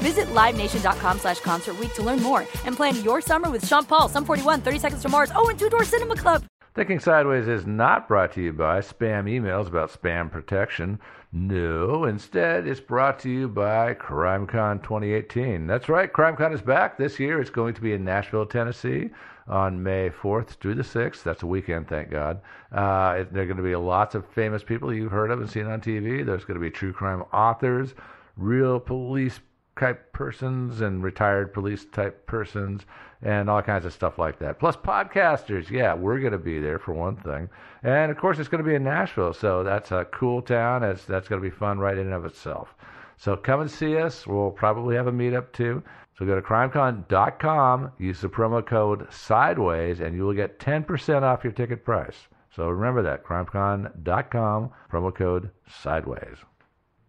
Visit LiveNation.com slash Concert to learn more and plan your summer with Sean Paul, Sum 41, 30 Seconds to Mars, oh, and Two Door Cinema Club. Thinking Sideways is not brought to you by spam emails about spam protection. No, instead, it's brought to you by CrimeCon 2018. That's right, CrimeCon is back this year. It's going to be in Nashville, Tennessee on May 4th through the 6th. That's a weekend, thank God. Uh, there are going to be lots of famous people you've heard of and seen on TV. There's going to be true crime authors, real police type persons, and retired police type persons and all kinds of stuff like that. Plus podcasters, yeah, we're going to be there for one thing, and of course it's going to be in Nashville, so that's a cool town. That's that's going to be fun right in and of itself. So come and see us. We'll probably have a meetup too. So go to crimecon.com, use the promo code Sideways, and you will get 10% off your ticket price. So remember that crimecon.com, promo code Sideways.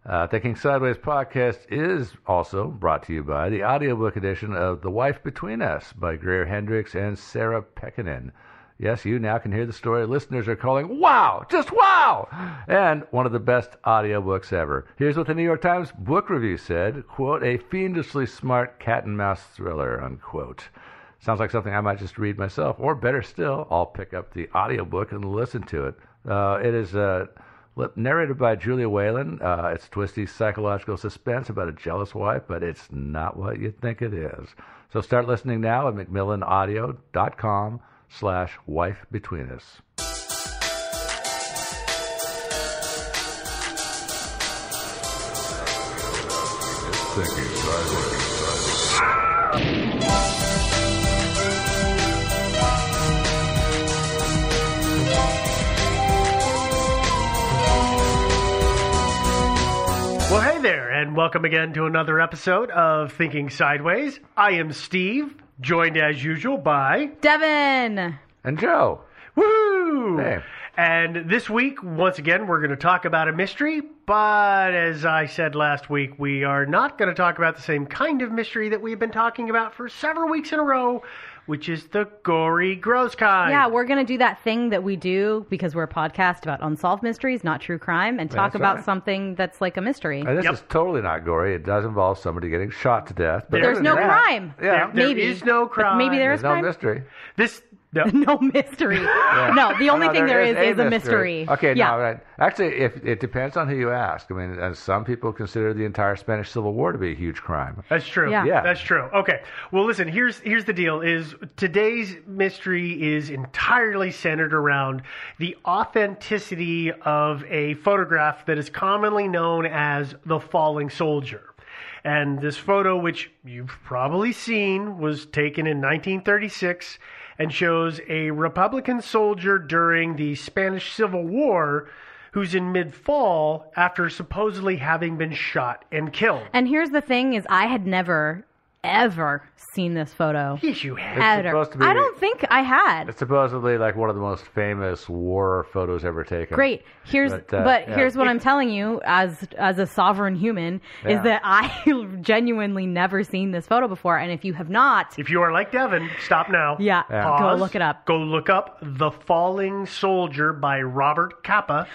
Uh, Thinking Sideways podcast is also brought to you by the audiobook edition of The Wife Between Us by Greer Hendricks and Sarah Pekkanen. Yes, you now can hear the story listeners are calling wow, just wow, and one of the best audiobooks ever. Here's what the New York Times book review said, quote, a fiendishly smart cat and mouse thriller, unquote. Sounds like something I might just read myself, or better still, I'll pick up the audiobook and listen to it. Uh, it is uh, narrated by Julia Whelan. Uh, it's twisty psychological suspense about a jealous wife, but it's not what you think it is. So start listening now at macmillanaudio.com slash wife between us. And welcome again to another episode of Thinking Sideways. I am Steve, joined as usual by Devin. And Joe. Woo! Hey. And this week, once again, we're going to talk about a mystery, but as I said last week, we are not going to talk about the same kind of mystery that we've been talking about for several weeks in a row, which is the gory, gross kind. Yeah, we're going to do that thing that we do because we're a podcast about unsolved mysteries, not true crime, and talk That's about right. something that's like a mystery. And this Yep. is totally not gory. It does involve somebody getting shot to death. But There's other no than that- crime. Yeah. There maybe is no But crime. maybe there There's is no crime. mystery. This no, no mystery. No, the only No, thing there is a is a mystery. Okay, yeah. no, right. Actually, if, it depends on who you ask. I mean, some people consider the entire Spanish Civil War to be a huge crime. That's true. Yeah. Yeah. That's true. Okay. Well, listen, here's here's the deal is today's mystery is entirely centered around the authenticity of a photograph that is commonly known as the falling soldier. And this photo, which you've probably seen, was taken in 1936 and shows a Republican soldier during the Spanish Civil War who's in mid fall after supposedly having been shot and killed. And here's the thing: is I had never ever seen this photo. Yes, you have. Ever. supposed to be- I don't think I had. It's supposedly like one of the most famous war photos ever taken. Great. Here's But, but, uh, yeah. here's what I'm telling you as as a sovereign human is that I genuinely never seen this photo before and if you have not If you are like Devin, stop now. yeah, Yeah. go look it up. Go look up The Falling Soldier by Robert Capa.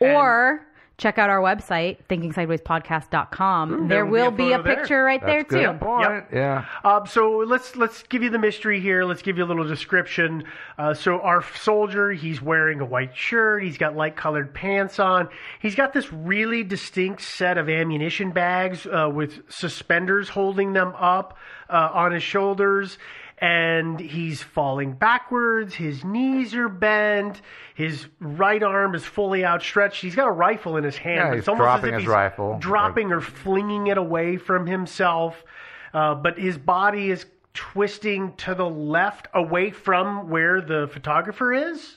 Or check out our website thinkingsidewayspodcast.com. there will be will a be a photo there. picture right there That's good too. point. Yeah. Um, so let's let's give you the mystery here. Let's give you a little description. Uh, so our soldier, he's wearing a white shirt. He's got light colored pants on. He's got this really distinct set of ammunition bags uh, with suspenders holding them up uh, on his shoulders. And he's falling backwards. His knees are bent. His right arm is fully outstretched. He's got a rifle in his hand. Yeah, he's it's almost as dropping if his he's rifle. dropping or flinging it away from himself. Uh, but his body is twisting to the left away from where the photographer is?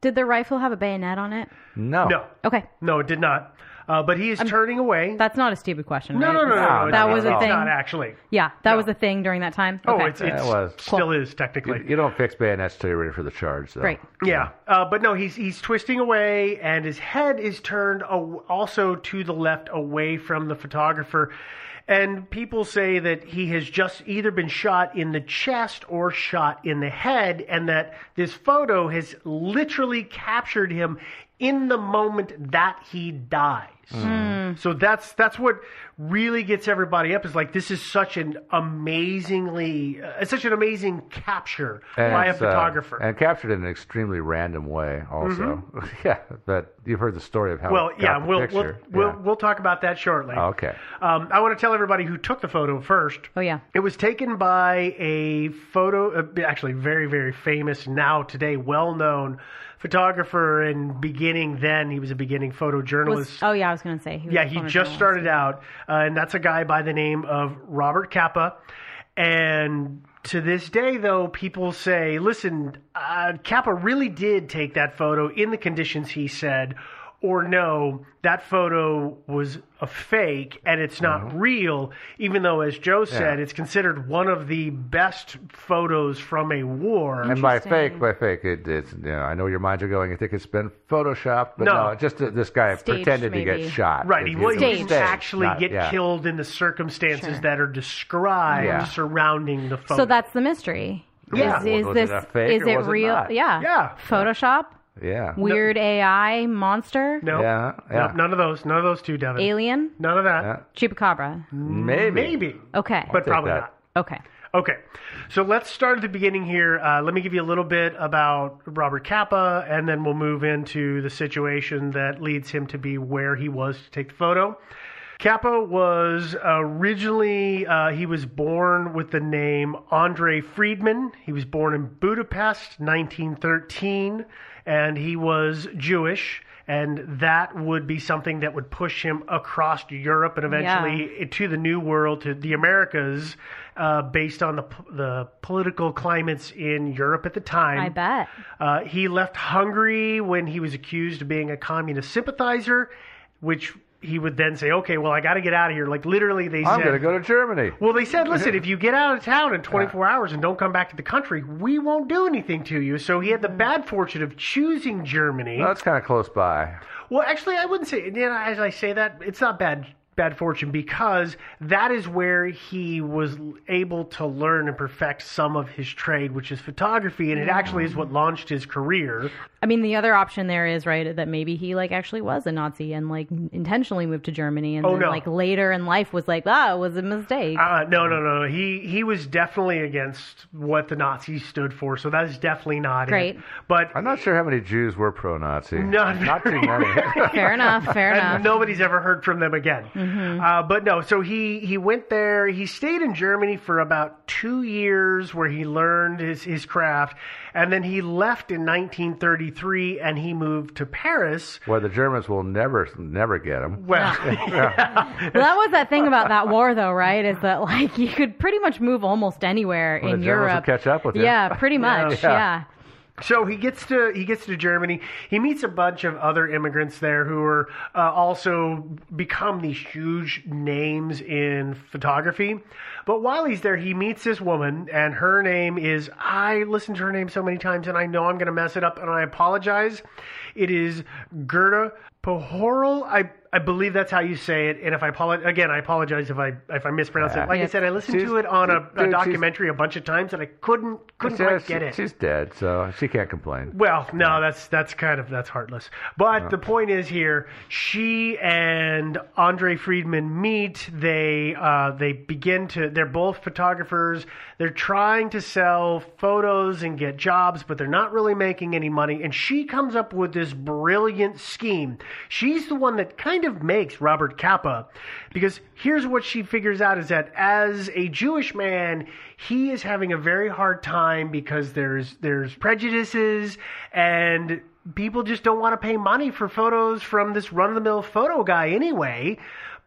Did the rifle have a bayonet on it? No. No. Okay. No, it did not. Uh, but he is turning away. That's not a stupid question. no, right? no, no, no, No, no. That no, was no, a it's thing. not actually. Yeah, that No. was a thing during that time. Oh, Okay. it's, it's it was. still is technically. You don't fix bayonets till you're ready for the charge, though. Great. Yeah, uh, but no, he's he's twisting away, and his head is turned aw- also to the left, away from the photographer. And people say that he has just either been shot in the chest or shot in the head, and that this photo has literally captured him in the moment that he dies. Hmm. So that's that's what really gets everybody up. Is like this is such an amazingly, uh, it's such an amazing capture And by a it's, uh, photographer. and captured in an extremely random way, also. yeah, but you've heard the story of how. Mm-hmm. Well, it got yeah, the we'll we'll we'll, we'll talk about that shortly. Okay. Um, I want to tell everybody who took the photo first. Oh yeah. It was taken by a photo, uh, actually very very famous now today, well known photographer. And beginning then, he was a beginning photojournalist. Was, oh yeah, I was gonna say. was Yeah, he just started out, uh, and that's a guy by the name of Robert Capa. And to this day, though, people say, listen, uh, Capa really did take that photo in the conditions he said, or no, that photo was a fake and it's not real, even though, as Joe said, Mm-hmm. Yeah. it's considered one of the best photos from a war. And by fake, by fake, it, it's you know, I know your minds are going. I think it's been photoshopped, but No. no, just that this guy Staged, pretended to maybe. get shot. Right, he, It- wa- it he was didn't actually not- get yeah. killed in the circumstances Sure. that are described Yeah. surrounding the photo. So that's the mystery. Yeah. Is, is Was it this a fake is or it was it real? not? yeah. Yeah. Photoshop. Yeah. Weird AI monster. no, Yeah, no, yeah. none of those, none of those two, Devin. Alien. None of that. Yeah. Chupacabra. Maybe. Maybe, Okay. but probably that. not. okay. Okay, so let's start at the beginning here. Uh, let me give you a little bit about Robert Capa, and then we'll move into the situation that leads him to be where he was to take the photo. Capa was originally, uh, he was born with the name Andre Friedman. He was born in Budapest, 1913, and he was Jewish. And that would be something that would push him across Europe and eventually to the New World, to the Americas, uh, based on the the political climates in Europe at the time. I bet. Uh, he left Hungary when he was accused of being a communist sympathizer, which he would then say, "Okay, well, I got to get out of here." Like literally, they said I'm going to go to Germany. well, they said, listen, if you get out of town in 24 hours and don't come back to the country, we won't do anything to you. So he had the bad fortune of choosing Germany. Well, that's kind of close by. Well, actually, I wouldn't say. You know, as I say that, it's not bad bad fortune because that is where he was able to learn and perfect some of his trade, which is photography, and it actually is what launched his career. I mean, the other option there is right that maybe he like actually was a Nazi and like intentionally moved to Germany, and Oh, then no. like later in life was like, ah, it was a mistake. Uh, no, no, no. He he was definitely against what the Nazis stood for, so that is definitely not Great. it. But I'm not sure how many Jews were pro-Nazi. Not not too many. fair enough. Fair and enough. nobody's ever heard from them again. Uh, but no, so he he went there. He stayed in Germany for about two years, where he learned his his craft, and then he left in 1933, and he moved to Paris. Where the Germans will never, never get him. Well, Well, that was that thing about that war, though, right? Is that like you could pretty much move almost anywhere Well, in the Germans will Europe. catch up with you. Yeah, pretty much. Yeah. yeah. So he gets to he gets to Germany. He meets a bunch of other immigrants there who are uh, also become these huge names in photography. But while he's there, he meets this woman, and her name is I listened to her name so many times, and I know I'm going to mess it up, and I apologize. It is Gerda Pohorylle. I I believe that's how you say it. And if I apologize again, I apologize if I if I mispronounce it. Like I said, I listened She's- to it on a, a dude, she's- documentary a bunch of times, and I couldn't couldn't quite get it. She's dead, so she can't complain. Well, no, that's that's kind of that's heartless. But the point is here, she and Andre Friedman meet. They uh, they begin to. They're both photographers. They're trying to sell photos and get jobs, but they're not really making any money. And she comes up with this brilliant scheme. She's the one that kind of makes Robert Capa because here's what she figures out: is that as a Jewish man, he is having a very hard time because there's there's prejudices and people just don't want to pay money for photos from this run of the mill photo guy anyway.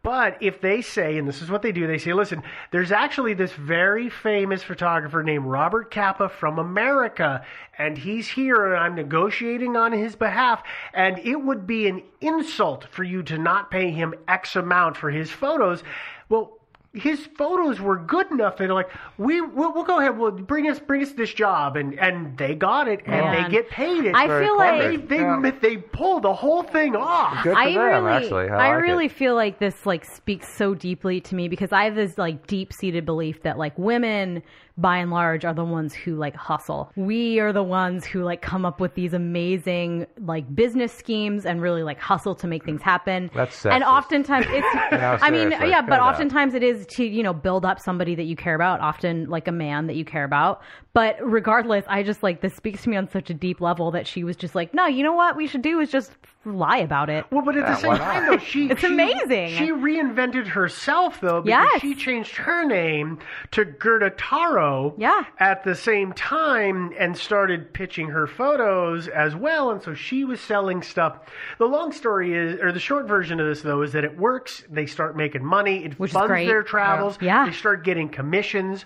But if they say, and this is what they do, they say, listen, there's actually this very famous photographer named Robert Capa from America, and he's here, and I'm negotiating on his behalf, and it would be an insult for you to not pay him X amount for his photos. Well, his photos were good enough that they're like we we'll, we'll go ahead we'll bring us bring us this job and and they got it and Man. they get paid it I Very feel clever. like they, Yeah. they pulled the whole thing off Good for I them, really, actually. I, I like really it. feel like this like speaks so deeply to me because I have this like deep seated belief that like women, by and large, are the ones who like hustle. We are the ones who like come up with these amazing like business schemes and really like hustle to make things happen. That's and oftentimes it's. No, I mean, seriously, yeah, but it out. oftentimes it is to you know build up somebody that you care about. Often like a man that you care about. But regardless, I just like this speaks to me on such a deep level that she was just like, no, you know what we should do is just lie about it. well but at Yeah, the same why time though she It's she- amazing. she reinvented herself though because Yes. she changed her name to Gerda Taro Yeah. at the same time and started pitching her photos as well and so she was selling stuff. The long story is or the short version of this though is that it works. They start making money. It Which funds their travels. Yeah. they start getting commissions.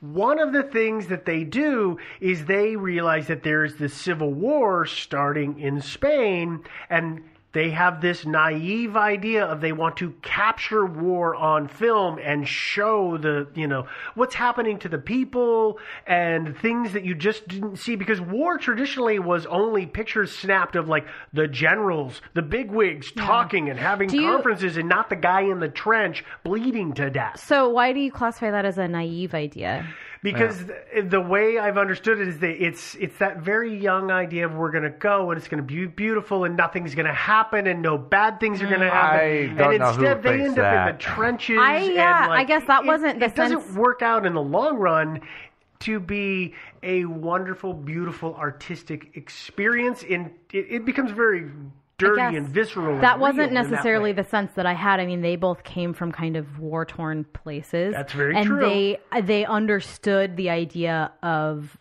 One of the things that they do is they realize that there's this civil war starting in Spain and they have this naive idea of they want to capture war on film and show the you know what's happening to the people and things that you just didn't see. Because war traditionally was only pictures snapped of like the generals the bigwigs talking and having Do you- conferences and not the guy in the trench bleeding to death. So why do you classify that as a naive idea? Because th- the way I've understood it is that it's it's that very young idea of we're going to go and it's going to be beautiful and nothing's going to happen and no bad things are going to mm, happen. I and don't know who instead they thinks end up in the trenches. I- yeah, and like, I guess that it- wasn't the It doesn't work out in the long run to be a wonderful, beautiful, artistic experience. In it, it becomes very dirty and visceral. That and wasn't in that necessarily the sense that I had. I mean, they both came from kind of war torn places. That's very and true. they uh, they understood the idea of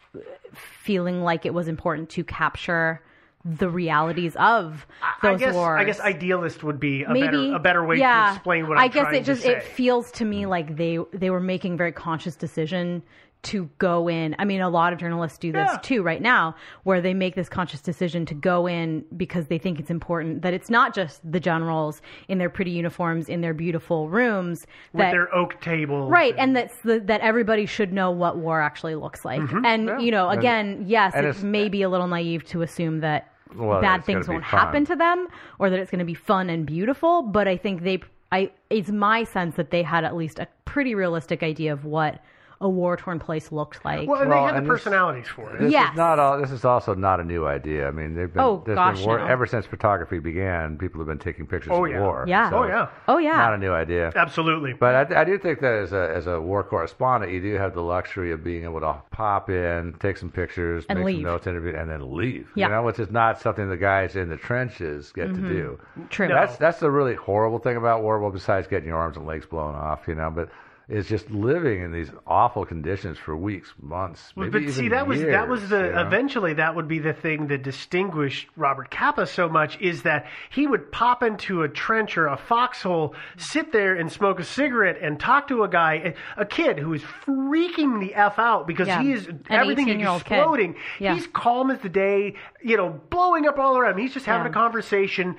feeling like it was important to capture the realities of those I guess, wars. I guess idealist would be a maybe better a better way yeah. to explain what I'm I'm guess it just it feels to me like they they were making very conscious decision to go in. I mean, a lot of journalists do this Yeah. too right now, where they make this conscious decision to go in because they think it's important that it's not just the generals in their pretty uniforms in their beautiful rooms with that their oak tables. Right, and that's the, that everybody should know what war actually looks like. Mm-hmm. And you know, again, yes, and it may be a little naive to assume that Well, bad things won't happen to them or that it's going to be fun and beautiful. But I think they, I, it's my sense that they had at least a pretty realistic idea of what a war torn place looked like. Well, and Well, they had and the this- personalities for it. This Yes. is not all. This is also not a new idea. I mean, they've been. Oh, there's gosh, been war, no. ever since photography began. People have been taking pictures Oh, of yeah. war. Yeah. So Oh, yeah. oh yeah. Not a new idea. Absolutely. But I, I do think that as a as a war correspondent, you do have the luxury of being able to pop in, take some pictures, And make leave. some notes, interview, and then leave. Yeah. Mm-hmm. You know, which is not something the guys in the trenches get to do. True. That's that's the really horrible thing about war. Well, besides getting your arms and legs blown off, you know, but it's just living in these awful conditions for weeks, months, Well, maybe but see, even that was that was the you know? eventually that would be the thing that distinguished Robert Capa so much is that he would pop into a trench or a foxhole, sit there and smoke a cigarette and talk to a guy, a kid who is freaking the f out because Yeah. he is An everything is exploding. Yeah. He's calm as the day, you know, blowing up all around. him. He's just having Yeah. a conversation.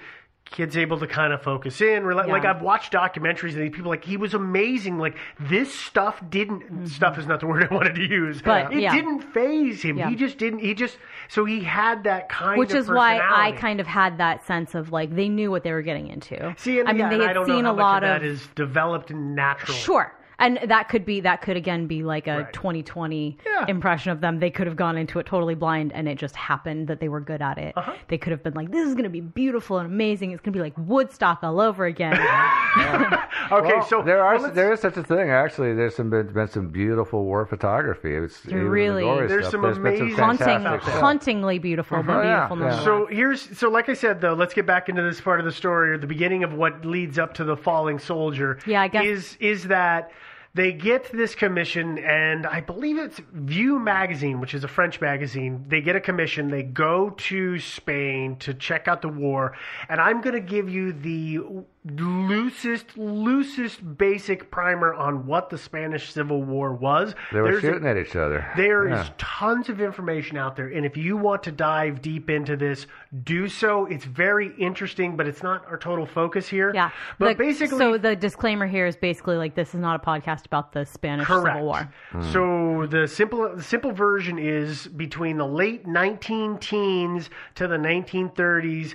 Kid's able to kind of focus in. Rela- Yeah. Like I've watched documentaries and these people like he was amazing. Like this stuff didn't. Stuff is not the word I wanted to use. Mm-hmm. But, it yeah. didn't phase him. Yeah. He just didn't. He just so he had that kind of, Which is why I kind of had that sense of like they knew what they were getting into. see. And, I mean, they and had I don't seen know a how much lot of of that is developed naturally. Sure. And that could be that could again be like a Right. 2020 Yeah. impression of them. They could have gone into it totally blind, and it just happened that they were good at it. Uh-huh. They could have been like, "This is going to be beautiful and amazing. It's going to be like Woodstock all over again." Okay, Well, so there are well, there is such a thing actually. There's some been, been some beautiful war photography. It's even the really- gory There's stuff. some There's been amazing fantastic Haunting, stuff. stuff. hauntingly beautiful, but yeah, beautiful yeah. nonetheless. So here's so like I said though, let's get back into this part of the story or the beginning of what leads up to the falling soldier. Yeah, I guess- is is that they get this commission and I believe it's View magazine, which is a French magazine. They get a commission, they go to Spain to check out the war, and I'm going to give you the loosest loosest basic primer on what the Spanish Civil War was. They were There's a- shooting at each other. there is Yeah. tons of information out there, and if you want to dive deep into this, do so. It's very interesting, but it's not our total focus here. yeah, but The- basically, so the disclaimer here is basically like this is not a podcast about the Spanish correct. Civil War. Hmm. So the simple the simple version is between the late 19 teens to the 1930s.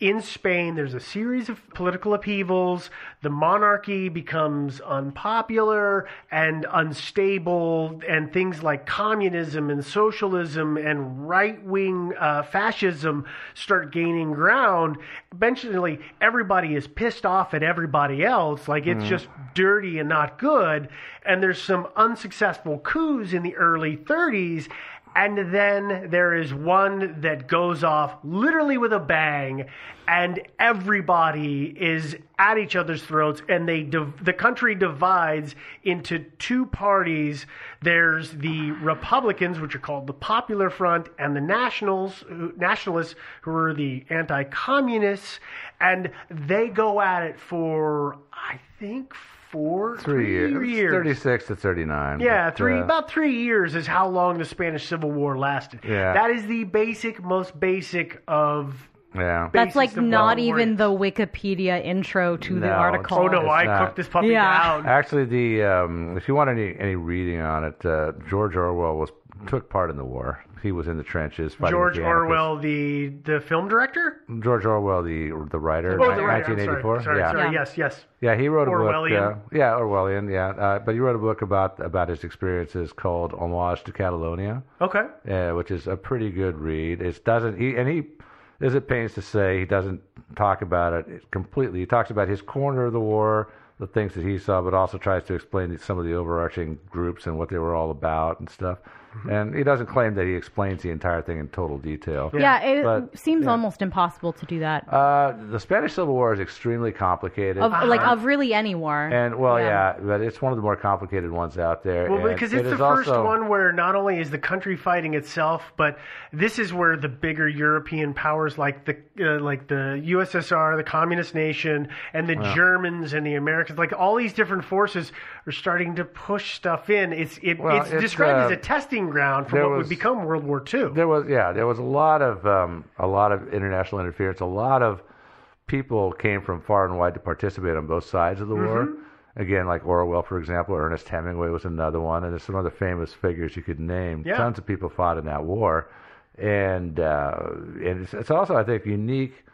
In Spain, there's a series of political upheavals. The monarchy becomes unpopular and unstable, and things like communism and socialism and right wing uh, fascism start gaining ground. Eventually, everybody is pissed off at everybody else. Like it's just dirty and not good. And there's some unsuccessful coups in the early 30s. And then there is one that goes off literally with a bang, and everybody is at each other's throats, and they div- the country divides into two parties. There's the Republicans, which are called the Popular Front, and the Nationals, who, Nationalists, who are the anti-communists, and they go at it for I think four, three years. years. Thirty six to thirty nine. Yeah, three uh, about three years is how long the Spanish Civil War lasted. Yeah. that is the basic, most basic of. Yeah. That's like not what even the Wikipedia intro to the No, article. Oh no, It's I not. cooked this puppy Yeah. down. Actually, the um, if you want any any reading on it, uh, George Orwell was took part in the war. He was in the trenches. fighting with George the anarchists. Orwell, the the film director. George Orwell, the the writer, Oh, the writer. I'm 1984. Sorry, sorry, yeah. sorry. Yeah. Yes, yes. Yeah, he wrote a Orwellian. book. Uh, yeah, Orwellian. Yeah, uh, but he wrote a book about about his experiences called "Homage to Catalonia," Okay. uh, which is a pretty good read. It doesn't he and he is it pains to say he doesn't talk about it completely. He talks about his corner of the war, the things that he saw, but also tries to explain some of the overarching groups and what they were all about and stuff. And he doesn't claim that he explains the entire thing in total detail. Yeah, it But, seems yeah. almost impossible to do that. Uh, the Spanish Civil War is extremely complicated. of like of really any war. And well, Yeah. yeah. but it's one of the more complicated ones out there. Well, and because it it's the first also- one where not only is the country fighting itself, but this is where the bigger European powers like the uh, like the USSR, the communist nation, and the Germans and the Americans, like all these different forces, are starting to push stuff in. It's it, Well, it's, it's, described uh, as a testing ground for there what would become World War II. There was yeah, there was a lot of um, a lot of international interference. A lot of people came from far and wide to participate on both sides of the war. Mm-hmm. Again, like Orwell, for example, Ernest Hemingway was another one, and there's some other famous figures you could name. Yeah. Tons of people fought in that war, and uh, and it's, it's also I think unique,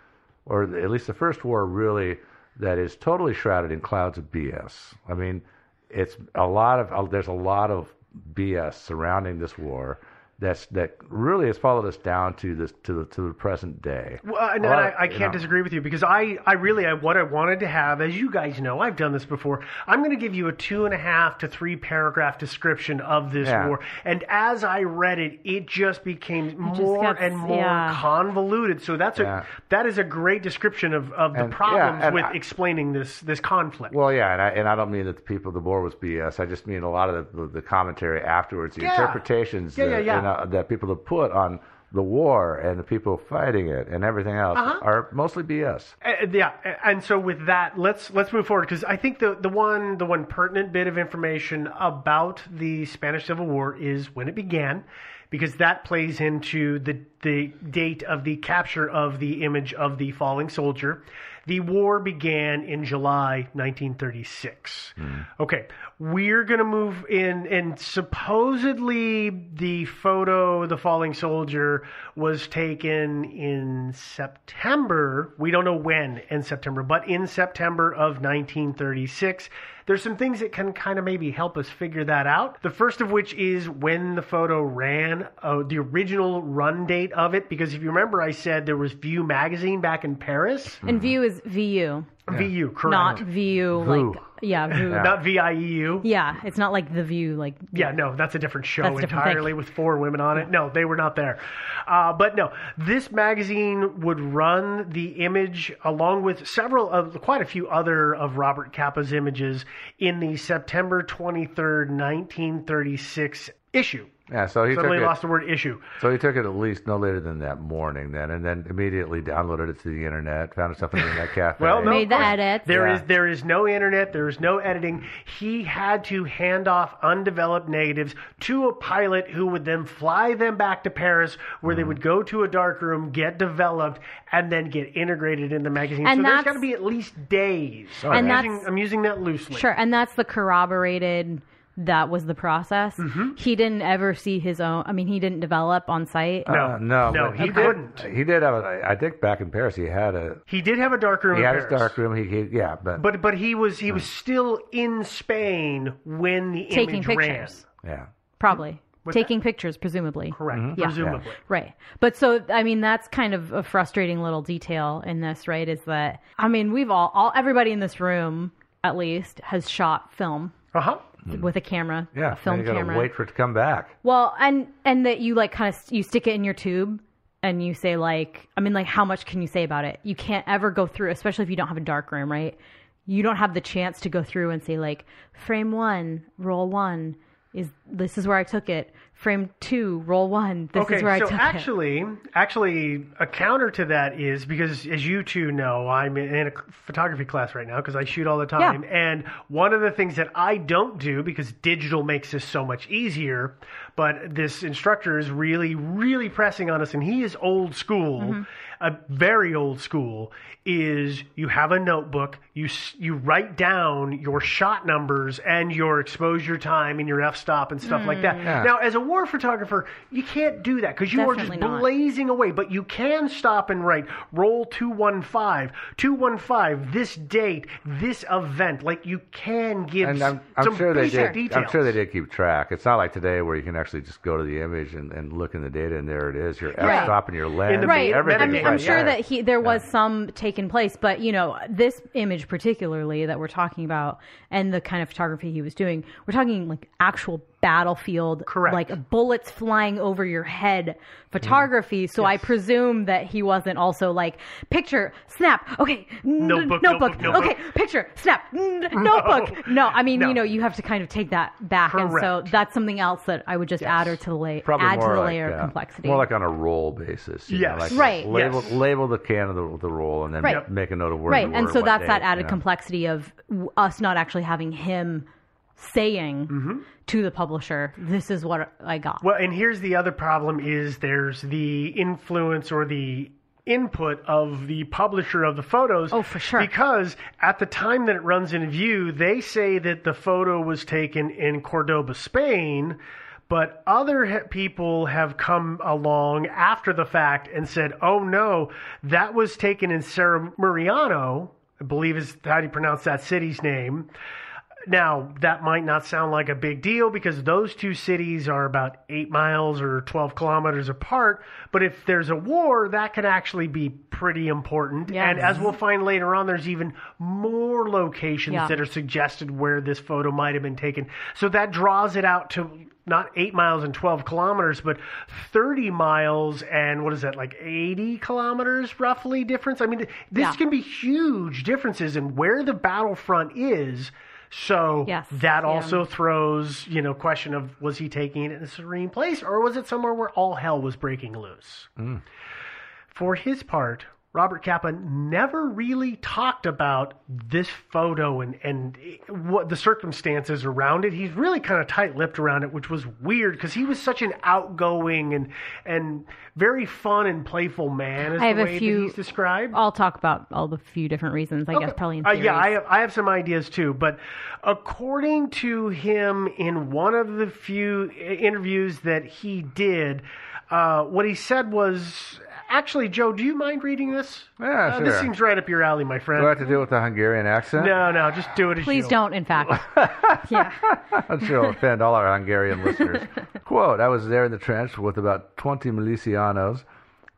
or at least the first war really that is totally shrouded in clouds of BS. I mean, it's a lot of uh, there's a lot of BS surrounding this war that's that really has followed us down to this to the to the present day. Well, and A lot I, I can't know. disagree with you because I, I really, I, what I wanted to have, as you guys know, I've done this before. I'm going to give you a two and a half to three paragraph description of this Yeah. war, and as I read it, it just became just more gets- and more yeah. convoluted. So that's Yeah. a that is a great description of, of the And- yeah, problems and with I- explaining this this conflict. Well, yeah, and I, and I don't mean that the people of the war was BS. I just mean a lot of the, the, the commentary afterwards, the Yeah. interpretations Yeah, yeah, that, yeah. You know, that people have put on the war and the people fighting it and everything else Uh-huh. are mostly BS. Uh, yeah, and so with that, let's let's move forward because I think the the one the one pertinent bit of information about the Spanish Civil War is when it began, because that plays into the the date of the capture of the image of the falling soldier. The war began in July 1936. Hmm. Okay, we're going to move in, and supposedly the photo, the falling soldier, was taken in September. We don't know when in September, but in September of 1936. There's some things that can kind of maybe help us figure that out. The first of which is when the photo ran, uh, the original run date of it, because if you remember, I said there was View magazine back in Paris. And View is VU, VU, correct. not VU View. like yeah, VU. Yeah. Not V I E U. Yeah, it's not like the View like Yeah, no, that's a different show a different entirely thing. with four women on it. No, they were not there. Uh, but no, this magazine would run the image along with several of quite a few other of Robert Capa's images in the September 23rd, 1936 issue. Yeah, so he Suddenly took it. lost the word issue. So he took it at least no later than that morning, then, and then immediately downloaded it to the internet, found himself in the internet cafe. Well, no, Made of the course. edits. There Yeah. is there is no internet. There is no editing. He had to hand off undeveloped negatives to a pilot who would then fly them back to Paris, where they Mm-hmm. would go to a dark room, get developed, and then get integrated in the magazine. And so there's that's- got to be at least days. And I'm, that's- using, I'm using that loosely. Sure, and that's the corroborated. That was the process. Mm-hmm. He didn't ever see his own. I mean, he didn't develop on site. No, Uh, no, no, but he did- couldn't. He did have a. I think back in Paris, he had a. He did have a dark room. He in had his Paris. dark room. He, he yeah, but, But but he was he was still in Spain when the taking image ran. pictures, yeah. probably taking pictures, presumably. Correct, Yeah. presumably. Right. But so, I mean, that's kind of a frustrating little detail in this, right? Is that, I mean, we've all, all everybody in this room, at least, has shot film Uh huh. Hmm. with a camera, Yeah, a film you gotta camera. wait for it to come back. Well, and and that you like kind of you stick it in your tube and you say like, I mean, like how much can you say about it? You can't ever go through, especially if you don't have a dark room, right? You don't have the chance to go through and say like, frame one, roll one is this is where I took it. Frame two, roll one. This okay, is where I so took it. actually, actually, a counter to that is because, as you two know, I'm in a photography class right now because I shoot all the time, and one of the things that I don't do because digital makes this so much easier, but this instructor is really, really pressing on us, and he is old school, Mm-hmm. a very old school. Is you have a notebook, you you write down your shot numbers and your exposure time and your f stop and stuff like that. Yeah. Now, as a war photographer, you can't do that because you are just Definitely not. blazing away. But you can stop and write roll 215, 215, this date, this event. Like you can give And I'm, I'm some sure they basic did. details. I'm sure they did keep track. It's not like today where you can actually just go to the image and, and look in the data, and there it is. Your Right. f-stop and your lens, the right. everything. I mean, is I'm right sure there. that he there was some taken place, but you know, this image particularly that we're talking about, and the kind of photography he was doing, we're talking like actual battlefield, Correct. like bullets flying over your head photography. So I presume that he wasn't also like picture, snap, okay, n- Notebook, notebook, notebook, notebook. okay, picture, snap, n- notebook. No, I mean, No. you know, you have to kind of take that back, and so that's something else that I would just add or to the la- Probably add to the like, layer uh, of complexity. More like on a roll basis. you know, Yes. like Right. Label, Yes. label the can of the, the roll and then Right. make a note of where right you and so what that's that added you know. complexity of us not actually having him saying Mm-hmm. to the publisher this is what i got Well, and here's the other problem: is there's the influence or the input of the publisher of the photos. Oh, for sure. Because at the time that it runs in view, they say that the photo was taken in Cordoba, Spain. But other people have come along after the fact and said, "Oh no, that was taken in Cerro Muriano, I believe is how do you pronounce that city's name." Now, that might not sound like a big deal because those two cities are about eight miles or 12 kilometers apart. But if there's a war, that can actually be pretty important. Yes. And as we'll find later on, there's even more locations Yeah. that are suggested where this photo might have been taken. So that draws it out to not eight miles and 12 kilometers, but 30 miles and what is that, like 80 kilometers roughly difference? I mean, this Yeah. can be huge differences in where the battlefront is. So Yes, that yeah. also throws, you know, question of was he taking it in a serene place or was it somewhere where all hell was breaking loose? Mm. For his part, Robert Capa never really talked about this photo and, and what the circumstances around it. He's really kind of tight-lipped around it, which was weird because he was such an outgoing and and very fun and playful man. Is I have the a way few- that he's described. I'll talk about all the few different reasons, I guess, probably in Uh, yeah, I have, I have some ideas too. But according to him, in one of the few interviews that he did, uh, what he said was actually, Joe, do you mind reading this? Yeah, Uh, This sure. seems right up your alley, my friend. Do I have to deal with the Hungarian accent? no, no, just do it as Please you. don't, in fact. yeah. I'm sure it'll offend all our Hungarian listeners. Quote, I was there in the trench with about 20 milicianos.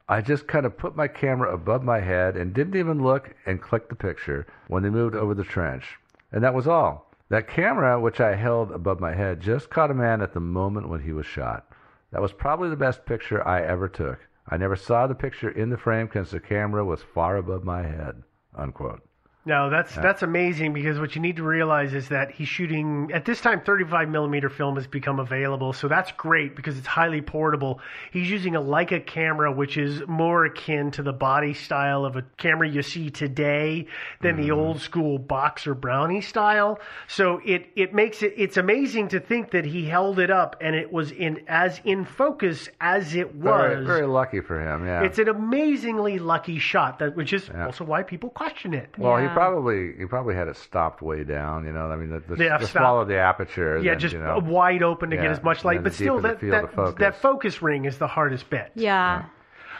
I just kind of put my camera above my head and didn't even look and clicked the picture when they moved over the trench. And that was all. That camera, which I held above my head, just caught a man at the moment when he was shot. That was probably the best picture I ever took. I never saw the picture in the frame because the camera was far above my head. Unquote. No, that's that's amazing because what you need to realize is that he's shooting at this time 35 millimeter film has become available, so that's great because it's highly portable. He's using a Leica camera, which is more akin to the body style of a camera you see today than the mm-hmm. old school boxer brownie style. So it it makes it it's amazing to think that he held it up and it was in as in focus as it was. Very, very lucky for him, yeah. It's an amazingly lucky shot, that which is also why people question it. Well, he Yeah. probably he probably had it stopped way down. You know, I mean, the, the, Yeah, the stop. swallow the aperture. Yeah, then, just you know, wide open to get as much light. But still, that that, focus. that focus ring is the hardest bit. Yeah.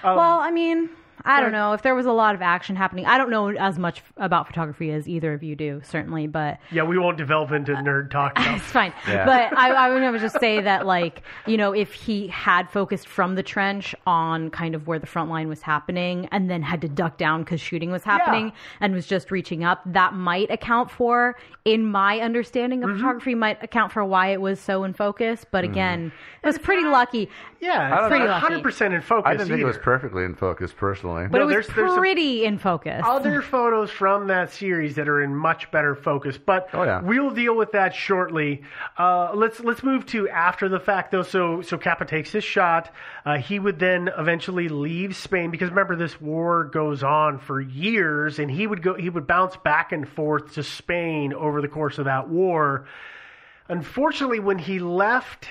Um, well, I mean, I don't know if there was a lot of action happening. I don't know as much about photography as either of you do, certainly, but Yeah, we won't delve into nerd talk. now. it's fine. Yeah. But I, I would just say that, like, you know, if he had focused from the trench on kind of where the front line was happening and then had to duck down because shooting was happening Yeah. and was just reaching up, that might account for, in my understanding Mm-hmm. of photography, might account for why it was so in focus. But Mm-hmm. again, it was pretty lucky. yeah, it's Pretty not lucky. 100% in focus I didn't think it was perfectly in focus, personally. But No, it was there's- there's some- pretty in focus. Other photos from that series that are in much better focus, but Oh, yeah. we'll deal with that shortly. Uh, let's let's move to after the fact though. So so Capa takes his shot. Uh, he would then eventually leave Spain because remember this war goes on for years, and he would go he would bounce back and forth to Spain over the course of that war. Unfortunately, when he left,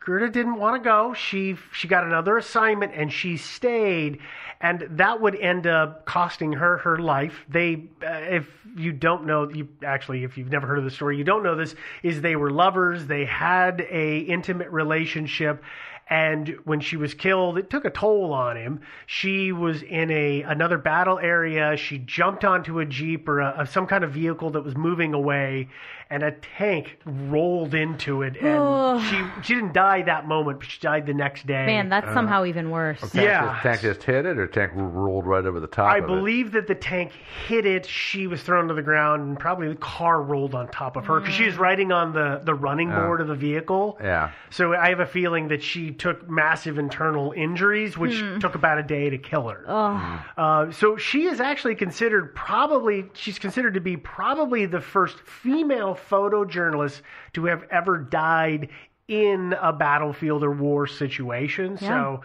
Gerda didn't want to go. She she got another assignment and she stayed, and that would end up costing her her life. They, uh, if you don't know, you actually, if you've never heard of the story, you don't know this. Is they were lovers. They had a intimate relationship. And when she was killed, it took a toll on him. She was in a another battle area. She jumped onto a jeep or a, some kind of vehicle that was moving away, and a tank rolled into it. And she she didn't die that moment, but she died the next day. Man, that's Uh, somehow even worse. Tank yeah. Just, tank just hit it, or tank rolled right over the top I of it? believe that the tank hit it. She was thrown to the ground, and probably the car rolled on top of her because she was riding on the, the running board of the vehicle. Yeah. So I have a feeling that she took massive internal injuries, which took about a day to kill her. Uh, so she is actually considered probably she's considered to be probably the first female photojournalist to have ever died in a battlefield or war situation. So.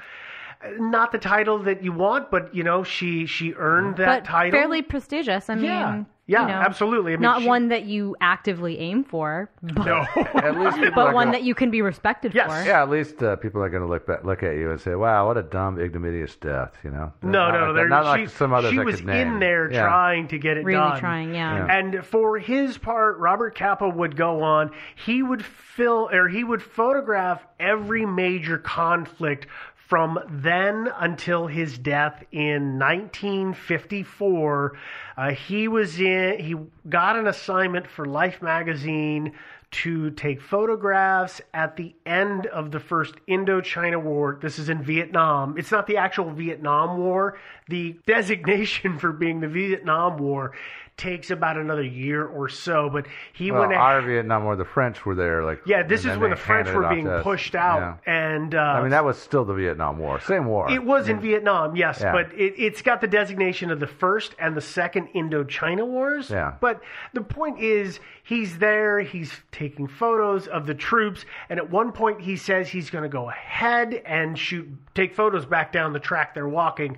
uh, Not the title that you want, but you know she she earned that but title. fairly prestigious. I mean, Yeah. Yeah, you know, absolutely. I mean, not she- one that you actively aim for, but, no. At least but one gonna, that you can be respected Yes. for. Yeah, at least uh, people are going to look back, look at you and say, "Wow, what a dumb, ignominious death." You know? No, Not no, like, there, not she, like some others she was name. in there Yeah. trying to get it Really done. trying, yeah. Yeah. And for his part, Robert Capa would go on. He would fill or he would photograph every major conflict From then until his death in 1954, uh, he was in. He got an assignment for Life magazine to take photographs at the end of the first Indochina War. This is in Vietnam. It's not the actual Vietnam War. The designation for being the Vietnam War takes about another year or so, but he Well, went our. Vietnam War, the French were there. Like Yeah, this is when the French were being pushed out, and uh, I mean, that was still the Vietnam War. Same war. it was in Vietnam, yes, Yeah. but it, it's got the designation of the first and the second Indochina Wars. Yeah. But the point is, he's there, he's taking photos of the troops, and at one point he says he's going to go ahead and shoot, take photos back down the track they're walking.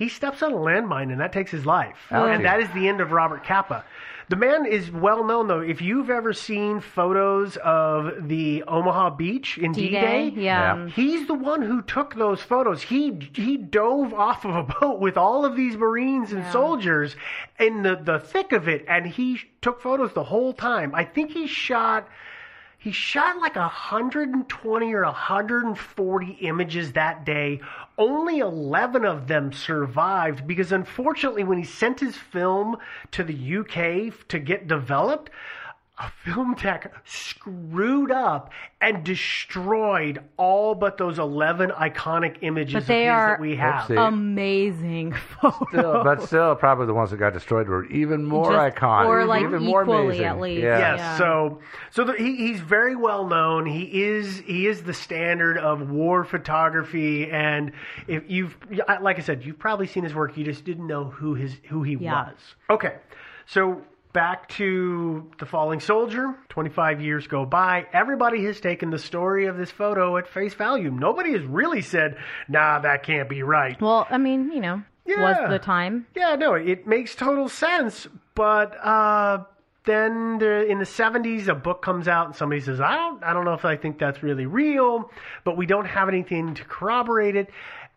He steps on a landmine, and that takes his life. Ouchie. And that is the end of Robert Capa. The man is well known, though. If you've ever seen photos of the Omaha Beach in D-Day, D-Day, yeah. Mm. He's the one who took those photos. He he dove off of a boat with all of these Marines and soldiers in the, the thick of it, and he took photos the whole time. I think he shot he shot like 120 or 140 images that day. Only 11 of them survived because unfortunately when he sent his film to the UK to get developed, film tech screwed up and destroyed all but those 11 iconic images But of they are that we have. Whoopsie. Amazing photos. Still, but still, probably the ones that got destroyed were even more Just- iconic, or, like, even more equally amazing. at least. Yeah. Yes, Yeah. so so the, he, he's very well known. He is he is the standard of war photography, and if you've like I said, you've probably seen his work. You just didn't know who his who he Yeah. was. Okay, so back to the falling soldier. Twenty five years go by. Everybody has taken the story of this photo at face value. Nobody has really said, "Nah, that can't be right." well, I mean, you know, Yeah. was the time. Yeah, no, it makes total sense. But uh, then the, in the '70s, a book comes out, and somebody says, "I don't, I don't know if I think that's really real," but we don't have anything to corroborate it.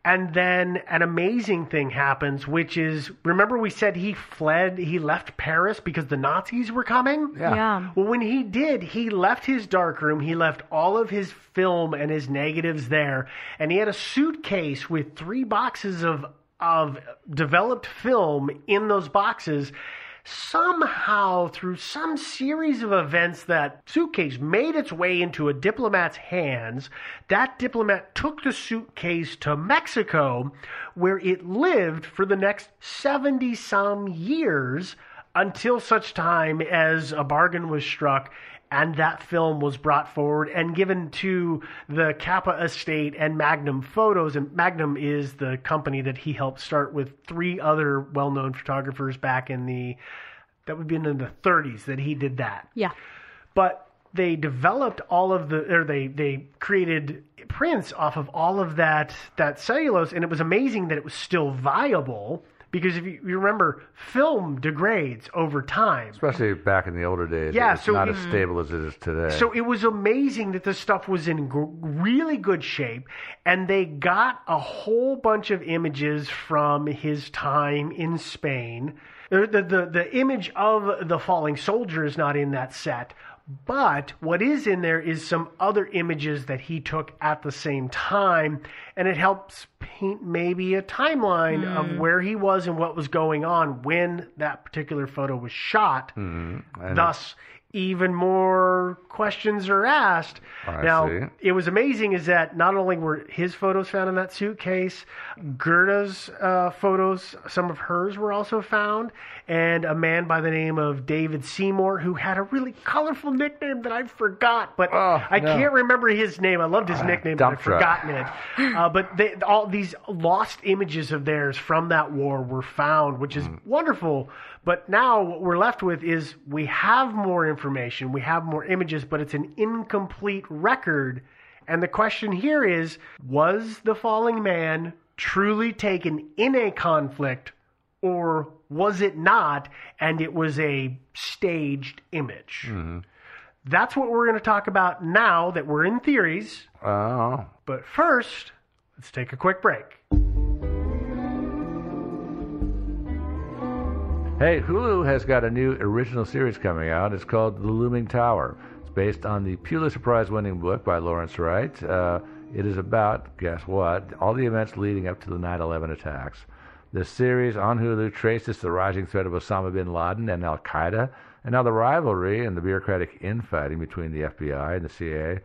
And then an amazing thing happens, which is remember we said he fled, he left Paris because the Nazis were coming. Yeah. Yeah. Well, when he did, he left his darkroom. He left all of his film and his negatives there, and he had a suitcase with three boxes of of developed film in those boxes. Somehow, through some series of events, that suitcase made its way into a diplomat's hands. That diplomat took the suitcase to Mexico, where it lived for the next 70 some years until such time as a bargain was struck and that film was brought forward and given to the Capa estate and Magnum Photos. And Magnum is the company that he helped start with three other well known photographers back in the, that would be in the 30s that he did that Yeah. but they developed all of the or they they created prints off of all of that that cellulose and it was amazing that it was still viable because if you, you remember film degrades over time Especially back in the older days. Yeah, it was so not it- as stable as it is today. so it was amazing that this stuff was in gr- really good shape, and they got a whole bunch of images from his time in Spain. The, the, the, the image of the falling soldier is not in that set, but what is in there is some other images that he took at the same time, and it helps maybe a timeline of where he was and what was going on when that particular photo was shot. And Thus, even more questions are asked. I now, see. it was amazing is that not only were his photos found in that suitcase, Gerda's uh, photos, some of hers were also found, and a man by the name of David Seymour who had a really colorful nickname that I forgot, but Oh, I no. can't remember his name. I loved his nickname, but I've forgotten it. Uh, but they, all these lost images of theirs from that war were found, which is wonderful. But now what we're left with is we have more information, we have more images, but it's an incomplete record. And the question here is was the falling man truly taken in a conflict, or was it not, and it was a staged image? That's what we're going to talk about now that we're in theories. oh, But first, let's take a quick break. Hey, Hulu has got a new original series coming out. It's called The Looming Tower. It's based on the Pulitzer Prize winning book by Lawrence Wright. Uh, It is about, guess what, all the events leading up to the 9 11 attacks. The series on Hulu traces the rising threat of Osama bin Laden and Al Qaeda, and now the rivalry and the bureaucratic infighting between the FBI and the CIA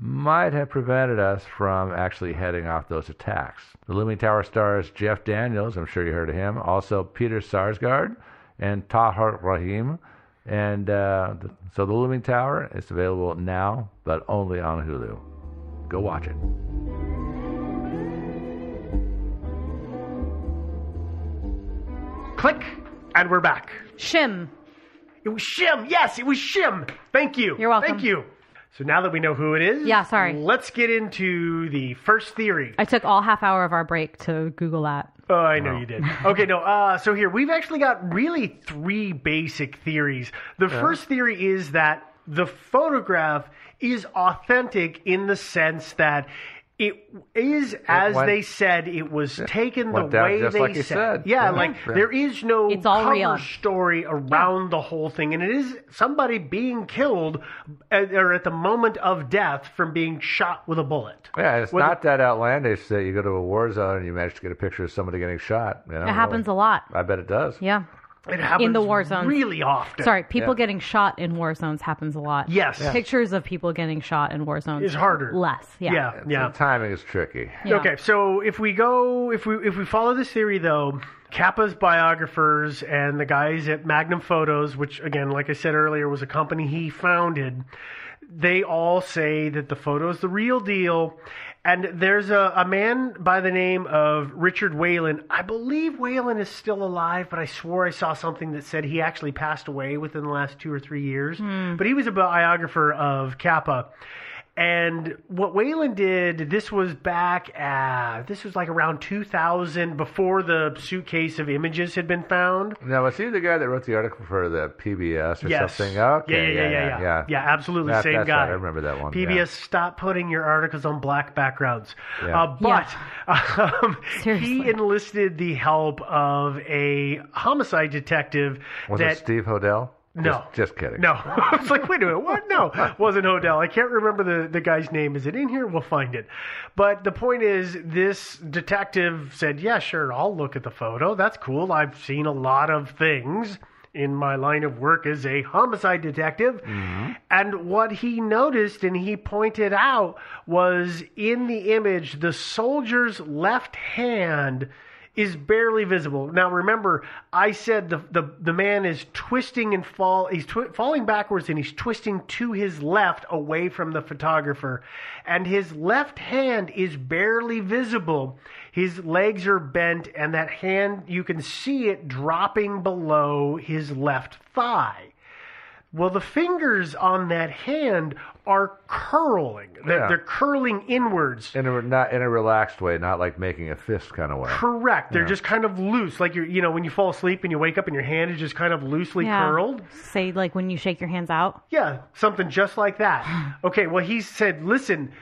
might have prevented us from actually heading off those attacks. The Looming Tower stars Jeff Daniels, I'm sure you heard of him, also Peter Sarsgaard and Tahar Rahim. And uh, so the Looming Tower is available now, but only on Hulu. Go watch it. Click, and we're back. Chim. It was Chim. Yes, it was Chim. Thank you. You're welcome. Thank you. So now that we know who it is, Yeah, sorry. Let's get into the first theory. I took all half hour of our break to Google that. Oh, I know you did. Okay, no. Uh, so here we've actually got really three basic theories. The first theory is that the photograph is authentic in the sense that it is, as went- they said, it was taken the way just they like you said. Yeah, Yeah. like there is no It's all cover real. story around the whole thing, and it is somebody being killed at, or at the moment of death from being shot with a bullet. Yeah, it's Whether- not that outlandish that you go to a war zone and you manage to get a picture of somebody getting shot. You know, It happens a lot. I bet it does. Yeah. It happens the war zones. really often. Sorry, people Yeah. getting shot in war zones happens a lot. Yes. Yeah. Pictures of people getting shot in war zones Is harder. Less. Yeah. Yeah, yeah. The timing is tricky. Yeah. Okay, so if we go, if we if we follow this theory though, Capa's biographers and the guys at Magnum Photos, which again, like I said earlier, was a company he founded, they all say that the photo is the real deal. And there's a, a man by the name of Richard Whelan. I believe Whelan is still alive, but I swore I saw something that said he actually passed away within the last two or three years. Hmm. But he was a biographer of Capa. And what Whelan did, this was back at, this was like around 2000, before the suitcase of images had been found. Now, was he the guy that wrote the article for the PBS or Yes. something? Okay, yeah, yeah, yeah, yeah, yeah. Yeah, absolutely, That- same that's guy. right, I remember that one. PBS, yeah. stop putting your articles on black backgrounds. Yeah. Uh, but um, he enlisted the help of a homicide detective Was that it Steve Hodel? No. Just, just kidding. No. I was like, wait a minute, what? No, wasn't Hodel. I can't remember the, the guy's name. Is it in here? We'll find it. But the point is, this detective said, yeah, sure, I'll look at the photo. That's cool. I've seen a lot of things in my line of work as a homicide detective. Mm-hmm. And what he noticed and he pointed out was in the image, the soldier's left hand is barely visible. Now remember, I said the the, the man is twisting and fall. He's twi- falling backwards and he's twisting to his left away from the photographer, and his left hand is barely visible. His legs are bent, and that hand you can see it dropping below his left thigh. Well, the fingers on that hand are curling. They're, Yeah. they're curling inwards. In a, not in a relaxed way, not like making a fist kind of way. Correct. They're just kind of loose, like you're, you know, when you fall asleep and you wake up and your hand is just kind of loosely Yeah. curled. Say like when you shake your hands out. Yeah, something just like that. Okay, well, he said, listen,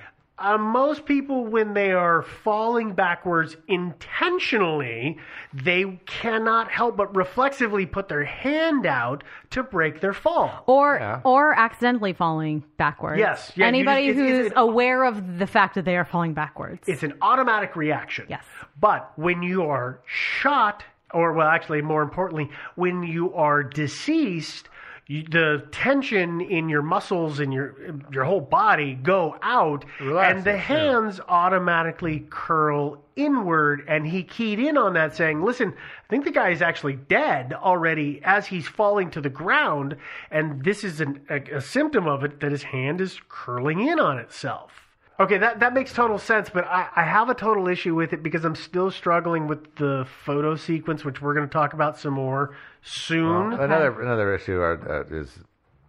uh, most people, when they are falling backwards intentionally, they cannot help but reflexively put their hand out to break their fall. Or Yeah. or accidentally falling backwards. Yes. Yeah, Anybody just- it's- who's it's- aware of the fact that they are falling backwards. It's an automatic reaction. Yes. But when you are shot, or well, actually, more importantly, when you are deceased, you, the tension in your muscles and your your whole body go out, and the yeah. hands automatically curl inward. And he keyed in on that, saying, "Listen, I think the guy is actually dead already as he's falling to the ground, and this is an, a, a symptom of it that his hand is curling in on itself." Okay, that, that makes total sense, but I, I have a total issue with it because I'm still struggling with the photo sequence, which we're going to talk about some more soon. Another another issue are, uh, is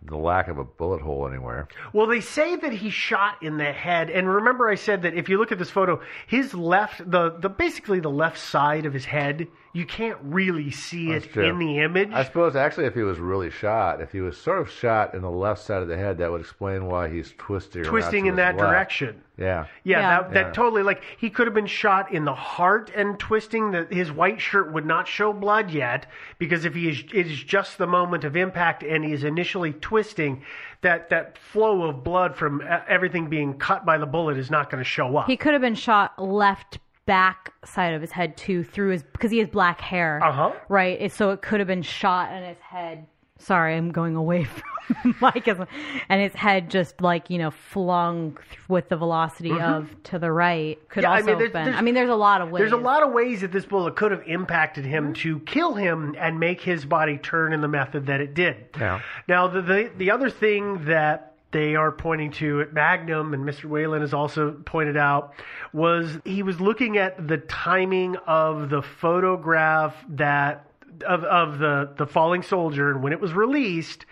the lack of a bullet hole anywhere. Well, they say that he shot in the head, and remember I said that if you look at this photo, his left, the, the basically the left side of his head you can't really see That's it true. in the image. I suppose actually, if he was really shot, if he was sort of shot in the left side of the head, that would explain why he's twisting. twisting in that left. direction. Yeah. Yeah, Yeah. that, that Yeah. totally like he could have been shot in the heart and twisting. That his white shirt would not show blood yet because if he is, it is just the moment of impact and he is initially twisting, that that flow of blood from uh, everything being cut by the bullet is not going to show up. He could have been shot left back side of his head too through his because he has black hair. Uh-huh. Right. It- So it could have been shot in his head. Sorry, I'm going away from Mike, and his head just like you know flung with the velocity of to the right. Could Mm-hmm. Yeah, I also mean, have been. I mean, there's a lot of ways. There's a lot of ways that this bullet could have impacted him Mm-hmm. to kill him and make his body turn in the method that it did. Yeah. Now, the, the the other thing that they are pointing to at Magnum, and Mr. Whelan has also pointed out, was he was looking at the timing of the photograph that of of the the falling soldier, and when it was released.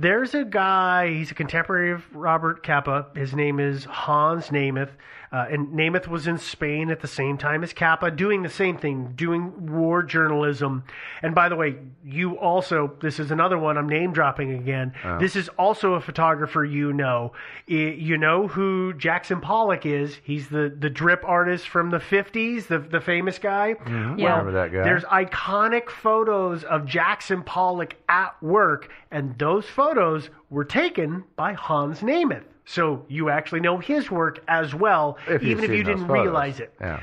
There's a guy, he's a contemporary of Robert Capa. His name is Hans Namuth. Uh, and Namuth was in Spain at the same time as Capa, doing the same thing, doing war journalism. And by the way, you also, this is another one, I'm name dropping again. This is also a photographer you know. I- You know who Jackson Pollock is. He's the, the drip artist from the 50s, the, the famous guy. Yeah. Remember that guy? There's iconic photos of Jackson Pollock at work, and those photos were taken by Hans Namuth. So you actually know his work as well, If even if you didn't photos. realize it. Yeah.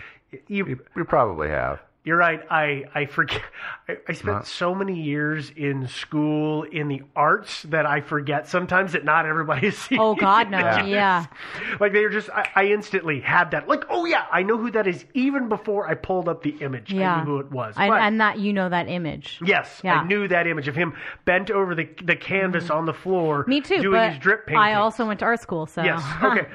You, You, you probably have. You're right. I I forget. I, I spent Huh? so many years in school in the arts that I forget sometimes that not everybody has seen. Oh God, no. Yeah. Yeah. Like they're just. I, I instantly had that. Like, oh yeah, I know who that is. Even before I pulled up the image, I knew who it was. And, But- and that you know that image. Yes, Yeah. I knew that image of him bent over the the canvas mm. on the floor. Me too. Doing but these drip paintings. I also went to art school, so Yes. Okay.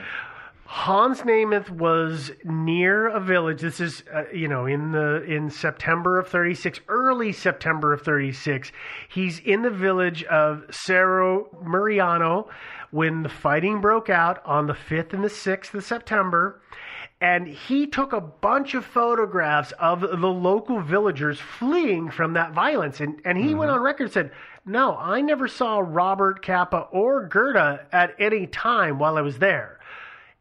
Hans Namuth was near a village. This is, uh, you know, in the in September of 36, early September of 36. He's in the village of Cerro Muriano when the fighting broke out on the 5th and the 6th of September. And he took a bunch of photographs of the local villagers fleeing from that violence. And, and he went on record and said, No, I never saw Robert Capa or Gerda at any time while I was there.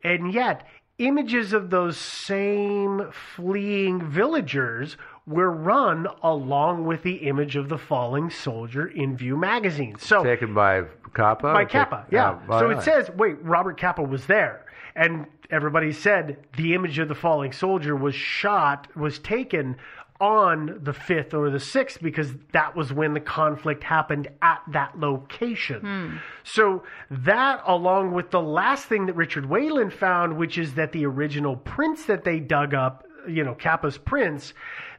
And yet, images of those same fleeing villagers were run along with the image of the falling soldier in Vu magazine. So Taken by Capa? by or take- Capa, yeah. oh, so it says, wait, Robert Capa was there. And everybody said the image of the falling soldier was shot, was taken on the 5th or the 6th because that was when the conflict happened at that location. Hmm. So that, along with the last thing that Richard Whelan found, which is that the original prints that they dug up, you know, Capa's prints,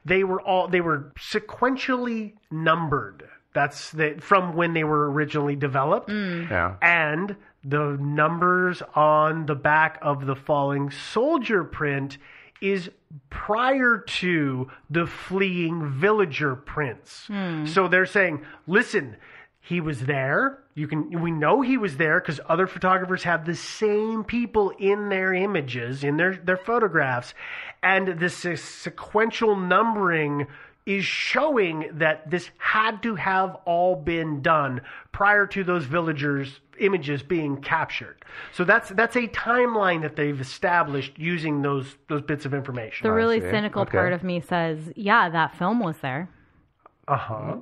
they were all they were sequentially numbered. That's the, from when they were originally developed hmm. Yeah. and the numbers on the back of the falling soldier print is prior to the fleeing villager prints. Hmm. So they're saying, listen, he was there. You can we know he was there because other photographers have the same people in their images, in their, their photographs, and this sequential numbering is showing that this had to have all been done prior to those villagers images being captured. So that's that's a timeline that they've established using those those bits of information. the really cynical Okay. part of me says, yeah, that film was there. Uh-huh.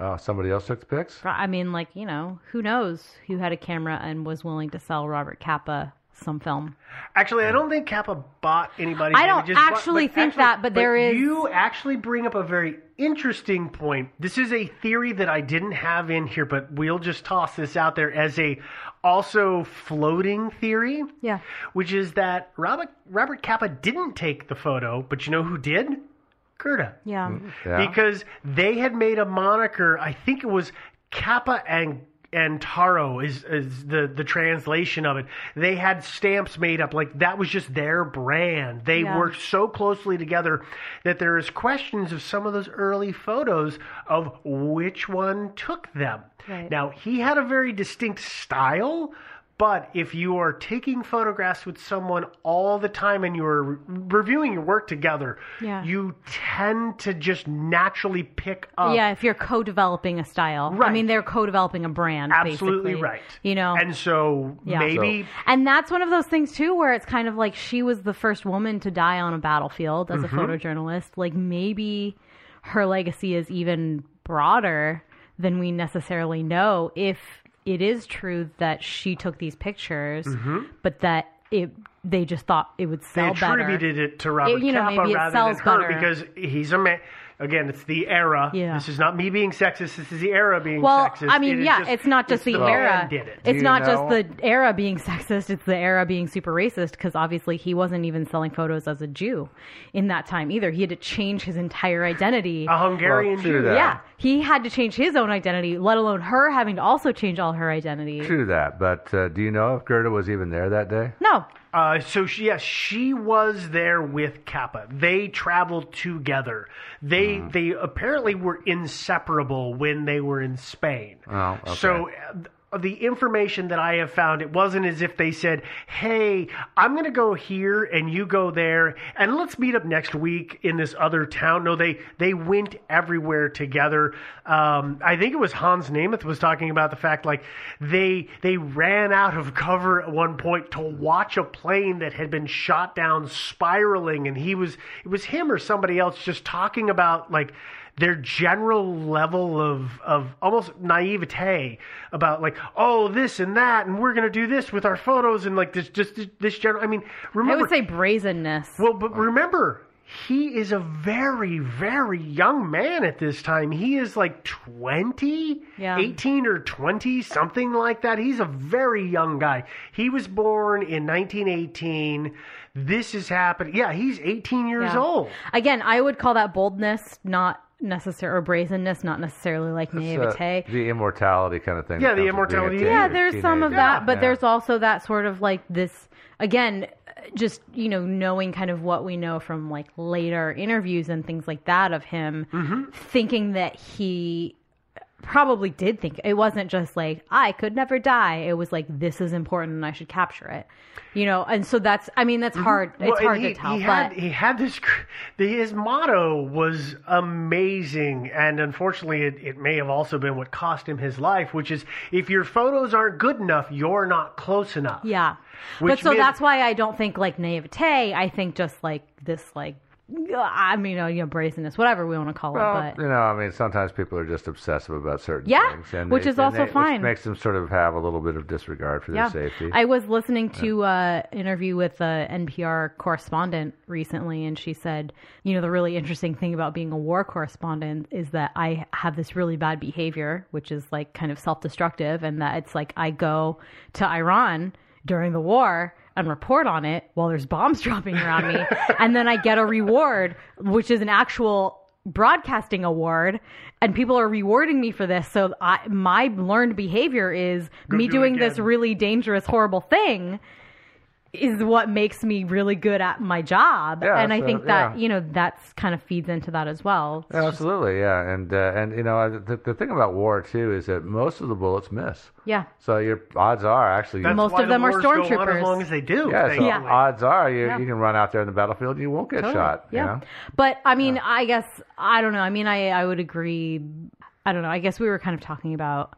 Oh, somebody else took the pics? I mean, like you know, who knows who had a camera and was willing to sell Robert Capa some film. Actually, I don't think Capa bought anybody's I don't images, but- actually but think that, but there is- You actually bring up a very interesting point. This is a theory that I didn't have in here, but we'll just toss this out there as a also floating theory. Yeah. Which is that Robert Robert Capa didn't take the photo, but you know who did? Gerda. Yeah. Mm, yeah. because they had made a moniker. I think it was Capa and and Taro is is the the translation of it. They had stamps made up like that was just their brand. They Yeah. worked so closely together that there is questions of some of those early photos of which one took them. Right. Now he had a very distinct style. But if you are taking photographs with someone all the time and you're re- reviewing your work together, Yeah. you tend to just naturally pick up. yeah, if you're co-developing a style, I mean, they're co-developing a brand. absolutely basically, right. You know, and so Yeah. maybe And that's one of those things too, where it's kind of like she was the first woman to die on a battlefield as Mm-hmm. a photojournalist. Like maybe her legacy is even broader than we necessarily know. If it is true that she took these pictures, but that it they just thought it would Mm-hmm. they sell better. attributed it to Robert you know, Capa maybe it rather than sells her better. because he's a man. Again, it's the era. Yeah. This is not me being sexist. This is the era being Well, sexist. I mean, It is yeah, just- it's not just it's the, man era. Did it. It's you not just the era being sexist. It's the era being super racist because obviously he wasn't even selling photos as a Jew in that time either. He had to change his entire identity. a Hungarian Well, Jew. that. yeah, he had to change his own identity, let alone her having to also change all her identity. True that, but uh, do you know if Gerda was even there that day? No, Uh, so she, yes, she was there with Capa. They traveled together. They Hmm. they apparently were inseparable when they were in Spain. Oh, okay. So uh, the information that I have found, it wasn't as if they said, "Hey, I'm going to go here and you go there, and let's meet up next week in this other town." No, they they went everywhere together. Um, I think it was Hans Namuth was talking about the fact like they they ran out of cover at one point to watch a plane that had been shot down spiraling, and he was it was him or somebody else just talking about like their general level of, of almost naivete about like oh this and that and we're gonna do this with our photos and like this just this general I mean remember I would say brazenness. well but remember he is a very very young man at this time he is like 20 Yeah. 18 or 20 something like that he's a very young guy he was born in 1918 this is happening yeah he's 18 years Yeah. old Again, I would call that boldness, not necessary, or brazenness, not necessarily like It's, uh, naivete. the immortality kind of thing. Yeah, the comes with being a immortality. teen- yeah there's some of teenager. that but Yeah. there's also that sort of like this again just you know knowing kind of what we know from like later interviews and things like that of him Mm-hmm. thinking that he probably did think it wasn't just like i could never die it was like this is important and i should capture it you know and so that's i mean that's hard Mm-hmm. Well, it's hard he, to tell He but had, he had this. his motto was amazing, and unfortunately, it, it may have also been what cost him his life. Which is, if your photos aren't good enough, you're not close enough. Yeah. but so meant- that's why I don't think like naivete. I think just like this, like, I mean, oh, you know, you know brazenness, whatever we want to call Well, it. But you know, I mean, sometimes people are just obsessive about certain Yeah, things, and which is and also they- fine. Which makes them sort of have a little bit of disregard for yeah, their safety. I was listening to an uh, interview with a NPR correspondent recently, and she said, you know, the really interesting thing about being a war correspondent is that I have this really bad behavior, which is like kind of self-destructive, and that it's like I go to Iran during the war and report on it while there's bombs dropping around me. And then i get a reward which is an actual broadcasting award. And people are rewarding me for this. So I, my learned behavior is me do doing this really dangerous horrible thing is what makes me really good at my job Yeah, and i so, think that yeah. you know that's kind of feeds into that as well Yeah, absolutely, yeah, and uh, and you know the, the thing about war too is that most of the bullets miss. yeah So your odds are actually That's Most of them the are wars go stormtroopers. as long as they do. yeah. So. Yeah. odds are you Yeah. you can run out there in the battlefield, and you won't get Totally. shot. Yeah. You know? But I mean, I guess I don't know. I mean, I I would agree. I don't know. I guess we were kind of talking about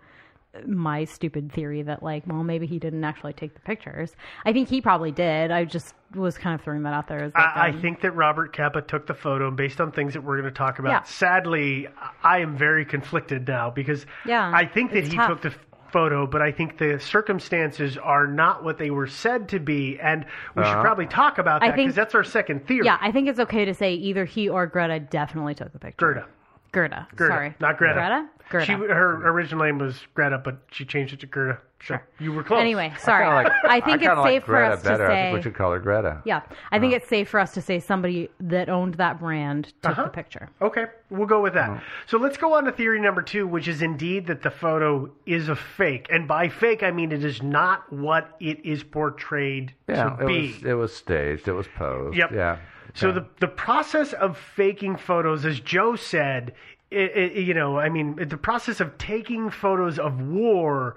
my stupid theory that like, well, maybe he didn't actually take the pictures. I think he probably did. I just was kind of throwing that out there as like, I, I um, think that Robert Capa took the photo and based on things that we're going to talk about. Yeah. Sadly, I am very conflicted now because Yeah, I think that he tough. took the photo, but I think the circumstances are not what they were said to be, and we should probably talk about I that think- because that's our second theory. yeah, I think it's okay to say either he or Greta definitely took the picture. Greta. Gerda. Gerda, Sorry, not Greta. Greta. Gerda. She, her original name was Greta, but she changed it to Gerda. So you were close. Anyway, sorry. Kinda like- I think kinda it's like safe for us better. to I think say. we should call her Greta. Yeah, I think it's safe for us to say somebody that owned that brand took Uh-huh. the picture. Okay, we'll go with that. So let's go on to theory number two, which is indeed that the photo is a fake. And by fake, I mean it is not what it is portrayed Yeah, to it be. was it was staged. It was posed. Yep. Yeah. So Okay. the the process of faking photos, as Joe said, it, it, you know, I mean, the process of taking photos of war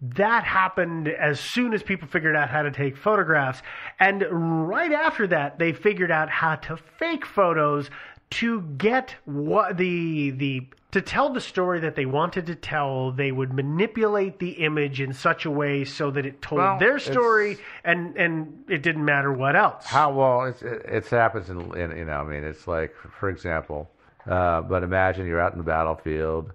that happened as soon as people figured out how to take photographs. And right after that, they figured out how to fake photos to get what the the to tell the story that they wanted to tell, they would manipulate the image in such a way so that it told Well, their story, and and it didn't matter what else. How well it's, it, it happens in, in you know I mean it's like for example, uh, but imagine you're out in the battlefield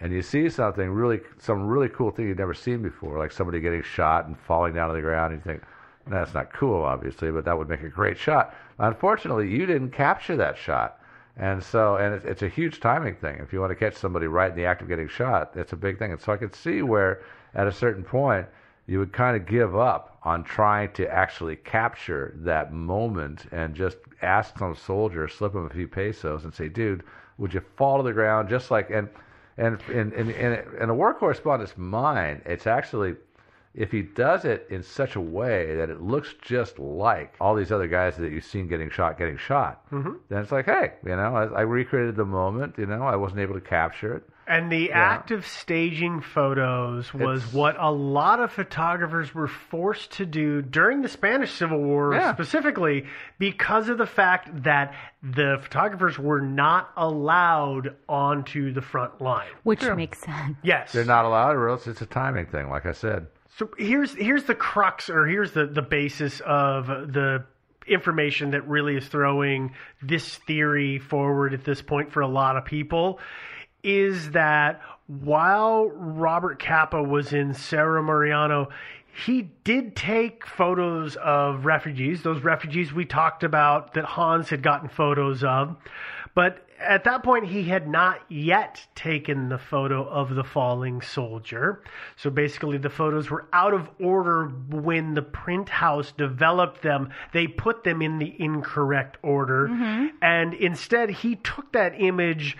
and you see something really some really cool thing you've never seen before, like somebody getting shot and falling down to the ground. And you think that's not cool, obviously, but that would make a great shot. Unfortunately, you didn't capture that shot. And so, and it's, it's a huge timing thing. If you want to catch somebody right in the act of getting shot, it's a big thing. And so I could see where, at a certain point, you would kind of give up on trying to actually capture that moment and just ask some soldier, slip him a few pesos, and say, "Dude, would you fall to the ground?" Just like and and in in in, a war correspondent's mind, it's actually if he does it in such a way that it looks just like all these other guys that you've seen getting shot, getting shot, Mm-hmm. then it's like, hey, you know, I, I recreated the moment. You know, I wasn't able to capture it. And the act of staging photos was It's- what a lot of photographers were forced to do during the Spanish Civil War, Yeah. specifically because of the fact that the photographers were not allowed onto the front line. Which makes sense. Yes. They're not allowed, or else it's a timing thing, like I said. So here's here's the crux, or here's the the basis of the information that really is throwing this theory forward at this point for a lot of people, is that while Robert Capa was in Cerro Muriano, he did take photos of refugees, those refugees we talked about that Hans had gotten photos of. But at that point, he had not yet taken the photo of the falling soldier. So basically, the photos were out of order when the print house developed them. They put them in the incorrect order. Mm-hmm. And instead, he took that image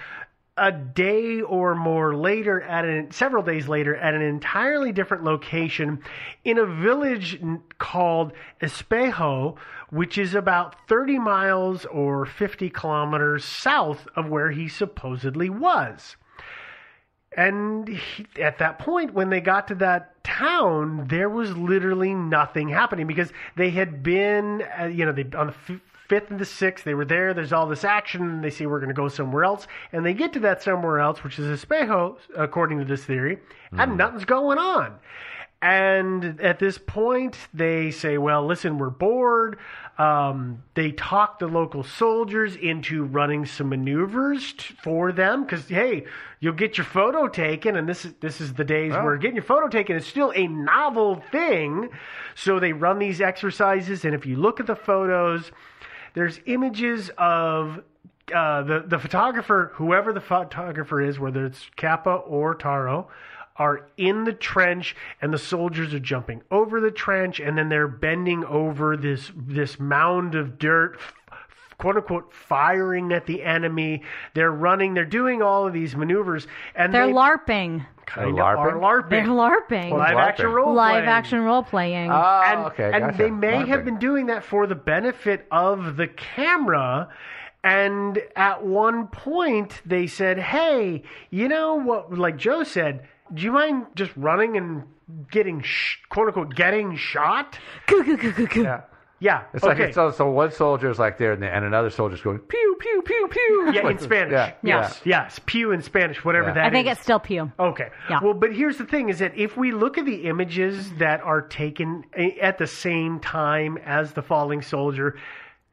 a day or more later at an several days later at an entirely different location in a village called Espejo which is about 30 miles or 50 kilometers south of where he supposedly was. And he, at that point, when they got to that town, there was literally nothing happening because they had been, uh, you know, they on the fifth and the sixth, they were there. There's all this action. And they say we're going to go somewhere else, and they get to that somewhere else, which is Espejo, according to this theory, and nothing's going on. And at this point, they say, well, listen, we're bored. Um, they talk the local soldiers into running some maneuvers t- for them because, hey, you'll get your photo taken, and this is this is the days where getting your photo taken is still a novel thing. So they run these exercises, and if you look at the photos, there's images of uh, the the photographer, whoever the photographer is, whether it's Capa or Taro, are in the trench, and the soldiers are jumping over the trench, and then they're bending over this this mound of dirt. "Quote unquote," firing at the enemy. They're running. They're doing all of these maneuvers, and They're they LARPing. Kind They're of are LARPing? They're LARPing. LARPing. Live action LARPing. role Live playing. action role playing. Oh, uh, and, okay. and gotcha. they may have been doing that for the benefit of the camera. And at one point, they said, "Hey, you know what? Like Joe said, do you mind just running and getting sh- quote unquote getting shot?" Yeah. Yeah. It's okay. like so, so one soldier's like there, and, the, and another soldier's going pew pew pew pew. yeah, in Spanish. Yeah, Yes, yes. Pew in Spanish, whatever Yeah. that I think is. it's still Pew. Okay. Yeah. Well, but here's the thing: is that if we look at the images that are taken eh, at the same time as the falling soldier,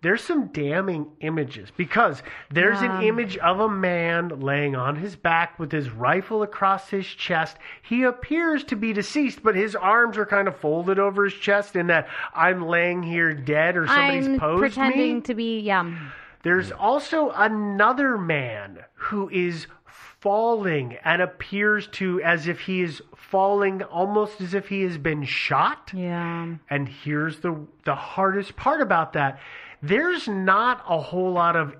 there's some damning images because there's an image of a man laying on his back with his rifle across his chest. He appears to be deceased, but his arms are kind of folded over his chest in that I'm laying here dead or somebody's I'm posed pretending me. to be, yeah. There's also another man who is falling and appears to as if he is falling almost as if he has been shot. Yeah. And here's the the hardest part about that. There's not a whole lot of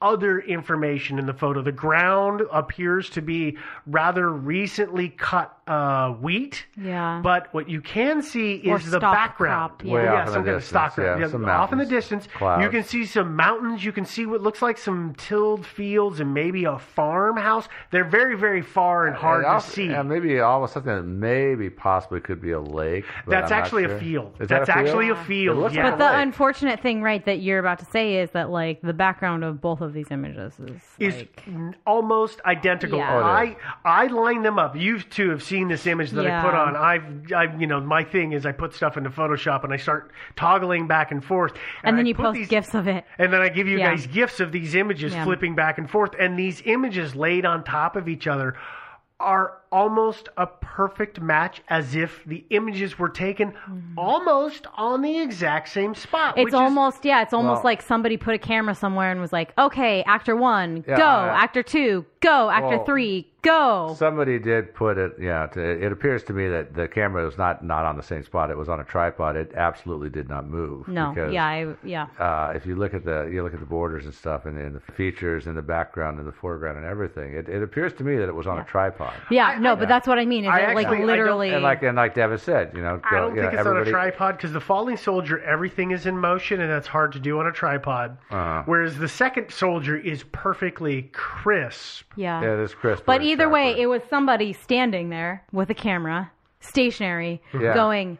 other information in the photo. The ground appears to be rather recently cut uh, wheat. Yeah. But what you can see Or is the stock background. crop, yeah. Way yeah, off in the some kind of distance, stock crop. yeah, some off in the mountains, distance. clouds. You can see some mountains. You can see what looks like some tilled fields and maybe a farmhouse. They're very, very far and hard And to also- see. And maybe almost something that maybe possibly could be a lake. but That's I'm not actually sure. a field. Is That's that a actually field? a field. It looks yeah. like But the a lake. unfortunate thing, right, that you're about to say is that like the background of both of these images is is like n- almost identical. Yeah. Oh, it I I line them up. You two have seen this image that I put on. I've I you know my thing is I put stuff into Photoshop and I start toggling back and forth. and then I you put post these- gifs of it. And then I give you Yeah. guys gifs of these images Yeah. flipping back and forth. And these images laid on top of each other are almost a perfect match as if the images were taken mm-hmm. almost on the exact same spot. It's which is- almost yeah, it's almost Well- like somebody put a camera somewhere and was like, okay, actor one, Yeah, go, I- actor two, go, actor Well, three, go. Somebody did put it. Yeah, to, it appears to me that the camera was not not on the same spot. It was on a tripod. It absolutely did not move. no, because, yeah, I, yeah. Uh, if you look at the you look at the borders and stuff, and, and the features and the background and the foreground and everything, it, it appears to me that it was on a tripod. Yeah, no, but that's what I mean. Is I it like actually- I literally? And like and like Devin said, you know, I don't you know, think it's on a tripod because the falling soldier, everything is in motion, and that's hard to do on a tripod. Uh-huh. Whereas the second soldier is perfectly crisp. yeah. Yeah, this crisp. But either way, it was somebody standing there with a camera, stationary, Yeah. going,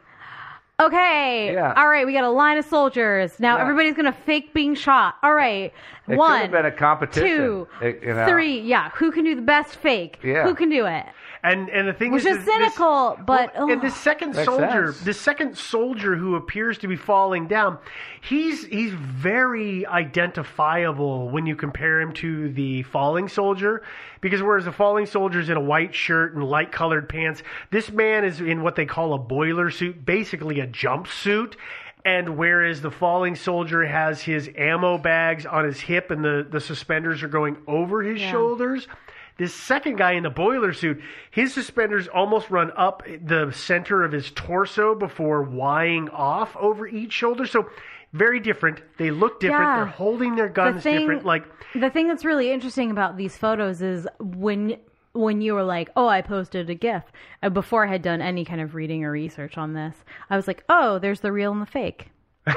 okay, Yeah. all right, we got a line of soldiers. Now Yeah. everybody's going to fake being shot. All right, It could one, have been a competition. two, It- you know. three. Yeah, who can do the best fake? Yeah. Who can do it? And and the thing Which is, is this- cynical, but, well, and oh. the second Makes soldier, sense. the second soldier who appears to be falling down, he's he's very identifiable when you compare him to the falling soldier, because whereas the falling soldier's in a white shirt and light colored pants, this man is in what they call a boiler suit, basically a jumpsuit. And whereas the falling soldier has his ammo bags on his hip and the, the suspenders are going over his Yeah. shoulders, this second guy in the boiler suit, his suspenders almost run up the center of his torso before wying off over each shoulder. So very different. They look different. Yeah. They're holding their guns thing- different. Like the thing that's really interesting about these photos is when when you were like, "Oh, I posted a GIF," uh, before I had done any kind of reading or research on this, I was like, "Oh, there's the real and the fake."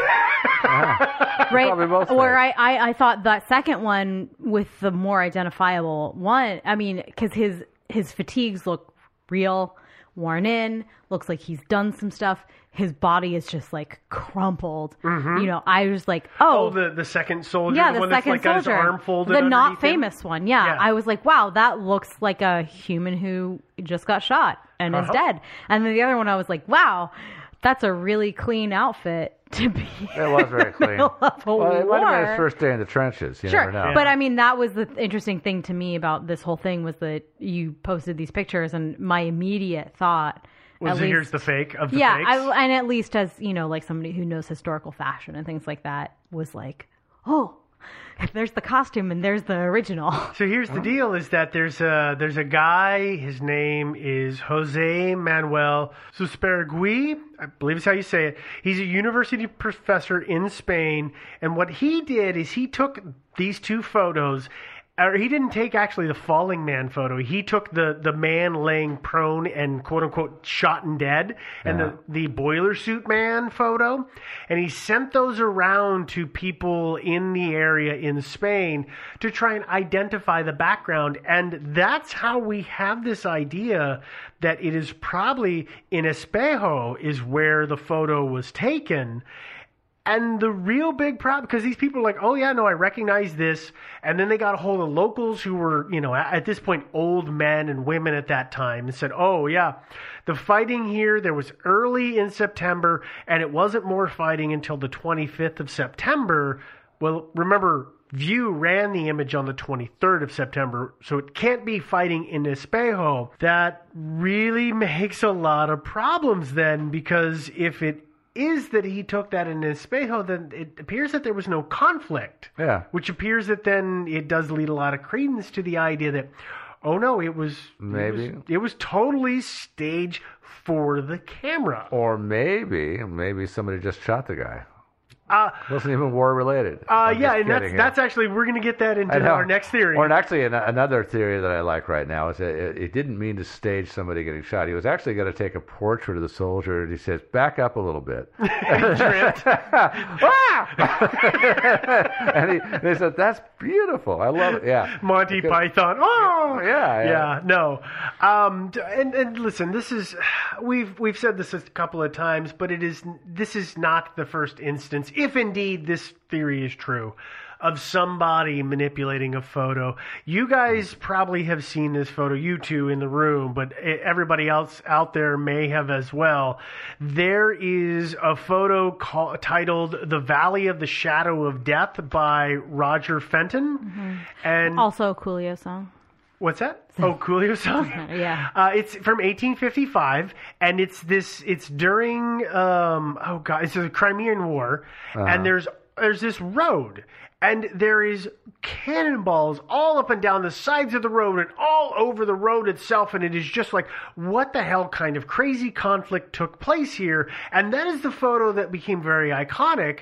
right Probably both where. I, I i thought that second one with the more identifiable one i mean because his his fatigues look real worn in looks like he's done some stuff his body is just like crumpled you know i was like oh, oh, the the second soldier, yeah, the, the one second that's like got his soldier, arm folded, the not underneath him. famous one. Yeah. Yeah. I was like, wow, that looks like a human who just got shot and is Uh-huh. dead. And then the other one, I was like, wow, that's a really clean outfit to be. It was very clean. middle of a well, it might have been his first day in the trenches. You Sure, never know. but I mean that was the interesting thing to me about this whole thing was that you posted these pictures, and my immediate thought Was at least, here's the fake of the yeah, fakes? I, and at least as you know, like somebody who knows historical fashion and things like that, was like, oh, there's the costume and there's the original. So here's the deal: is that there's a there's a guy. His name is Jose Manuel Susperregui. I believe is how you say it. He's a university professor in Spain, and what he did is he took these two photos. Or he didn't take actually the falling man photo. He took the, the man laying prone and quote unquote shot and dead, and the, uh-huh. the boiler suit man photo. And he sent those around to people in the area in Spain to try and identify the background. And that's how we have this idea that it is probably in Espejo is where the photo was taken. And the real big problem, because these people are like, oh yeah, no, I recognize this. And then they got a hold of locals who were, you know, at, this point, old men and women at that time and said, oh yeah, the fighting here, there was early in September and it wasn't more fighting until the 25th of September. Well, remember, Vu ran the image on the 23rd of September, so it can't be fighting in Espejo. That really makes a lot of problems then, because if it is that he took that in Espejo, then it appears that there was no conflict. Yeah. Which appears that then it does lead a lot of credence to the idea that, oh no, it was Maybe. it was, it was totally stage for the camera. or maybe, maybe somebody just shot the guy. Uh, wasn't even war related. uh, yeah, and that's that's actually we're going to get that into our next theory. Or and actually, an, another theory that I like right now is that it, it didn't mean to stage somebody getting shot. He was actually going to take a portrait of the soldier, and he says, "Back up a little bit." Ah! and he, they said, "That's beautiful. I love it." Yeah, Monty Python. Oh, Yeah, yeah. yeah. No, um, and and listen, this is we've we've said this a couple of times, but it is this is not the first instance, if indeed this theory is true, of somebody manipulating a photo. You guys probably have seen this photo, you two in the room, but everybody else out there may have as well. There is a photo call, titled "The Valley of the Shadow of Death" by Roger Fenton, mm-hmm. and Also, a Coolio song. What's that? Oh, Coolio song. Yeah. Uh, it's from 1855, and it's this. It's during. Um, oh God, it's the Crimean War, and there's there's this road, and there is cannonballs all up and down the sides of the road and all over the road itself, and it is just like what the hell kind of crazy conflict took place here, and that is the photo that became very iconic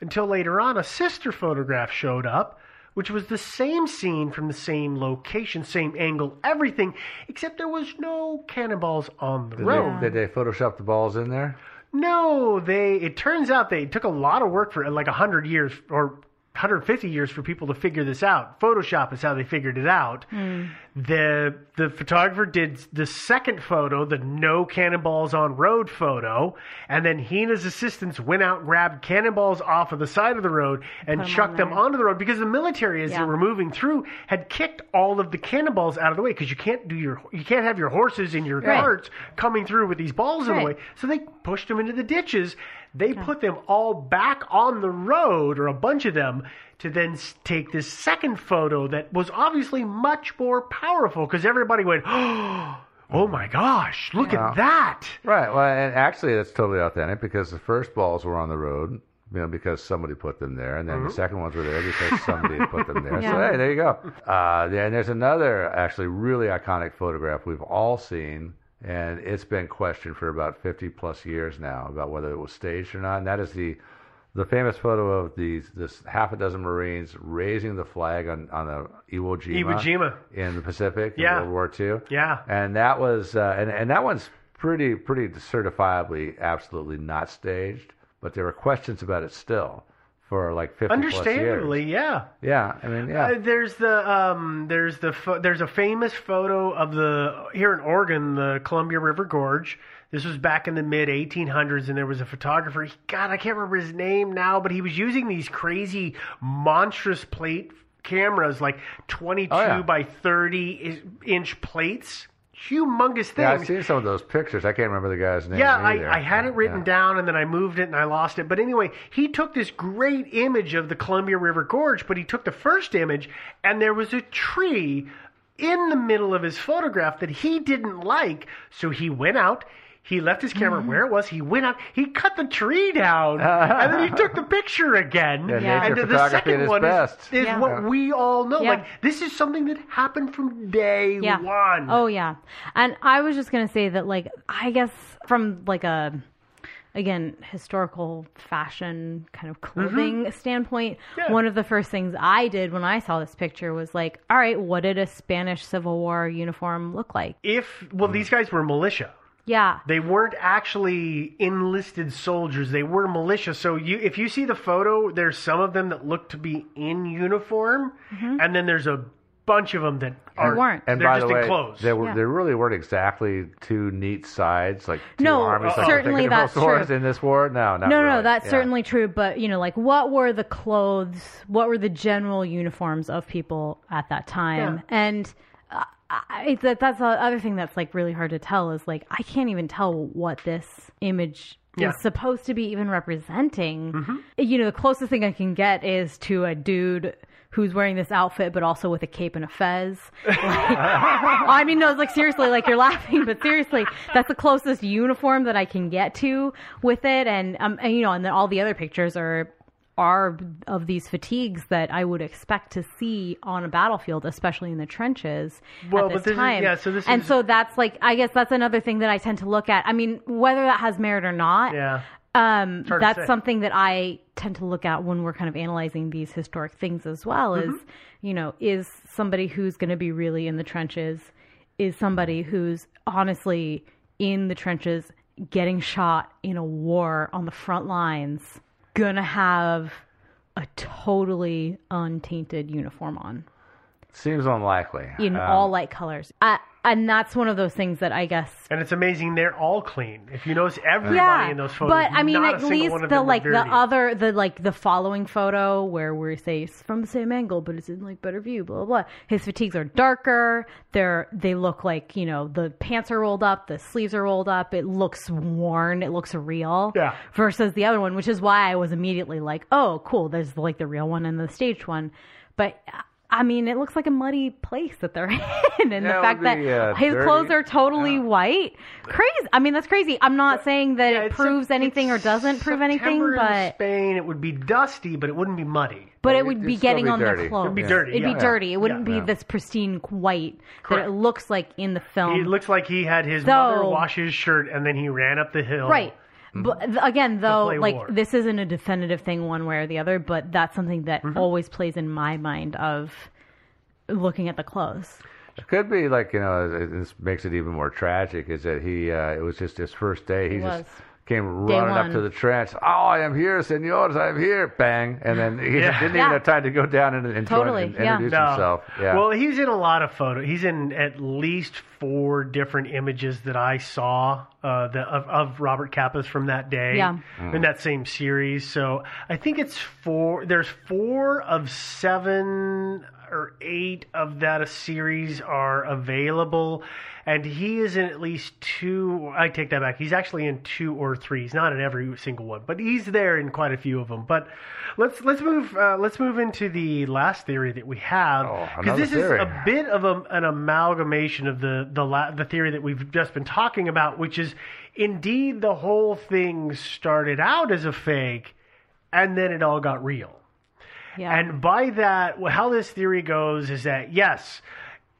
until later on a sister photograph showed up which was the same scene from the same location same angle everything except there was no cannonballs on the Did road they, did they Photoshop the balls in there? no they it turns out they took a lot of work for like a 100 years or 150 years for people to figure this out photoshop is how they figured it out hmm. the the photographer did the second photo, the no cannonballs on road photo, and then he and his assistants went out grabbed cannonballs off of the side of the road and chucked on them onto the road because the military, as Yeah. they were moving through, had kicked all of the cannonballs out of the way because you can't do your you can't have your horses and your Right. carts coming through with these balls in the way. So they pushed them into the ditches. They put them all back on the road, or a bunch of them, to then take this second photo that was obviously much more powerful because everybody went, "Oh my gosh, look Yeah. at that!" Right. Well, and actually, that's totally authentic because the first balls were on the road, you know, because somebody put them there, and then Mm-hmm. the second ones were there because somebody put them there. So hey, there you go. Uh, yeah, and there's another actually really iconic photograph we've all seen, and it's been questioned for about 50 plus years now about whether it was staged or not. And that is the the famous photo of these this half a dozen Marines raising the flag on on the Iwo Jima, Iwo Jima. in the Pacific in World War II. Yeah. And that was, uh, and and that one's pretty pretty certifiably absolutely not staged. But there were questions about it still for like fifty plus Understandably, years. yeah. Yeah, I mean, yeah. Uh, there's the um, there's the pho- there's a famous photo of the here in Oregon, the Columbia River Gorge. This was back in the mid 1800s, and there was a photographer. He, God, I can't remember his name now, but he was using these crazy monstrous plate cameras, like 22 Oh, yeah. by 30 inch plates, humongous things. yeah, I've seen some of those pictures. I can't remember the guy's name. Yeah. I, I had it written Yeah. down and then I moved it and I lost it. But anyway, he took this great image of the Columbia River Gorge, but he took the first image and there was a tree in the middle of his photograph that he didn't like. So he went out. He left his Mm-hmm. camera where it was. He went out. He cut the tree down, and then he took the picture again. Yeah, Yeah. And the second at one best. is, is Yeah. what we all know. Yeah. Like this is something that happened from day yeah. one. Oh yeah. And I was just gonna say that like I guess from like a again historical fashion kind of clothing standpoint, Mm-hmm. Yeah. one of the first things I did when I saw this picture was like, all right, what did a Spanish Civil War uniform look like? If well, these guys were militia. Yeah. They weren't actually enlisted soldiers. They were militia. So you, if you see the photo, there's some of them that look to be in uniform, mm-hmm. and then there's a bunch of them that are weren't. And they're by just the way, in clothes. there were Yeah. there really weren't exactly two neat sides, like two No, armies. like certainly we're thinking of that's true. in this war. No, not no, no, really. that's Yeah. certainly true. But you know, like, what were the clothes? What were the general uniforms of people at that time? Yeah. And I, that that's the other thing that's like really hard to tell is like I can't even tell what this image Yeah. is supposed to be even representing. Mm-hmm. You know, the closest thing I can get is to a dude. Who's wearing this outfit, but also with a cape and a fez? Like, I mean, no, like seriously, like you're laughing, but seriously, that's the closest uniform that I can get to with it. And um, and, you know, and then all the other pictures are are of these fatigues that I would expect to see on a battlefield, especially in the trenches Well, at this this is- time. yeah, so this and is- so that's like, I guess that's another thing that I tend to look at. I mean, whether that has merit or not, Yeah. Um, that's something that I tend to look at when we're kind of analyzing these historic things as well. Is Mm-hmm. you know, is somebody who's going to be really in the trenches, is somebody who's honestly in the trenches, getting shot in a war on the front lines, gonna have a totally untainted uniform on Seems unlikely. in Um, all light colors. I, and that's one of those things that I guess And it's amazing they're all clean. If you notice, everybody yeah, in those photos. but I mean, at least the like the other the like the following photo where we say it's from the same angle, but it's in like better view. Blah blah. blah. His fatigues are darker. They're they look like you know the pants are rolled up, the sleeves are rolled up. It looks worn. It looks real. Yeah. Versus the other one, which is why I was immediately like, oh, cool. There's like the real one and the staged one, but. Uh, I mean, it looks like a muddy place that they're in, and Yeah, the fact would that uh, his dirty. clothes are totally white, crazy. I mean, that's crazy. I'm not saying that Yeah, it proves Sep- anything or doesn't prove anything, in but Spain, it would be dusty, but it wouldn't be muddy. but it It'd be getting be on their clothes. It'd be dirty, It'd yeah. be dirty. It wouldn't Yeah. be this pristine white that it looks like in the film. It looks like he had his mother wash his shirt and then he ran up the hill. Right. But again, though, like war. this isn't a definitive thing one way or the other, but that's something that Mm-hmm. always plays in my mind of looking at the clothes. It could be like you know, this makes it even more tragic. Is that he? Uh, it was just his first day. He It just was. Came running up to the trench. Oh, I am here, senors. I am here. Bang, and then he Yeah. didn't Yeah. even have time to go down and, and, join Totally, and yeah. introduce No. himself. Yeah. Well, he's in a lot of photos. He's in at least four different images that I saw uh, the, of, of Robert Capa's from that day Yeah. in that same series. So I think it's four. There's four of seven or eight of that a series are available. And he is in at least two. I take that back. He's actually in two or three. He's not in every single one, but he's there in quite a few of them. But let's let's move uh, let's move into the last theory that we have Oh, because another this theory. is a bit of a, an amalgamation of the the la- the theory that we've just been talking about, which is indeed the whole thing started out as a fake, and then it all got real. Yeah. And by that, well, how this theory goes is that yes,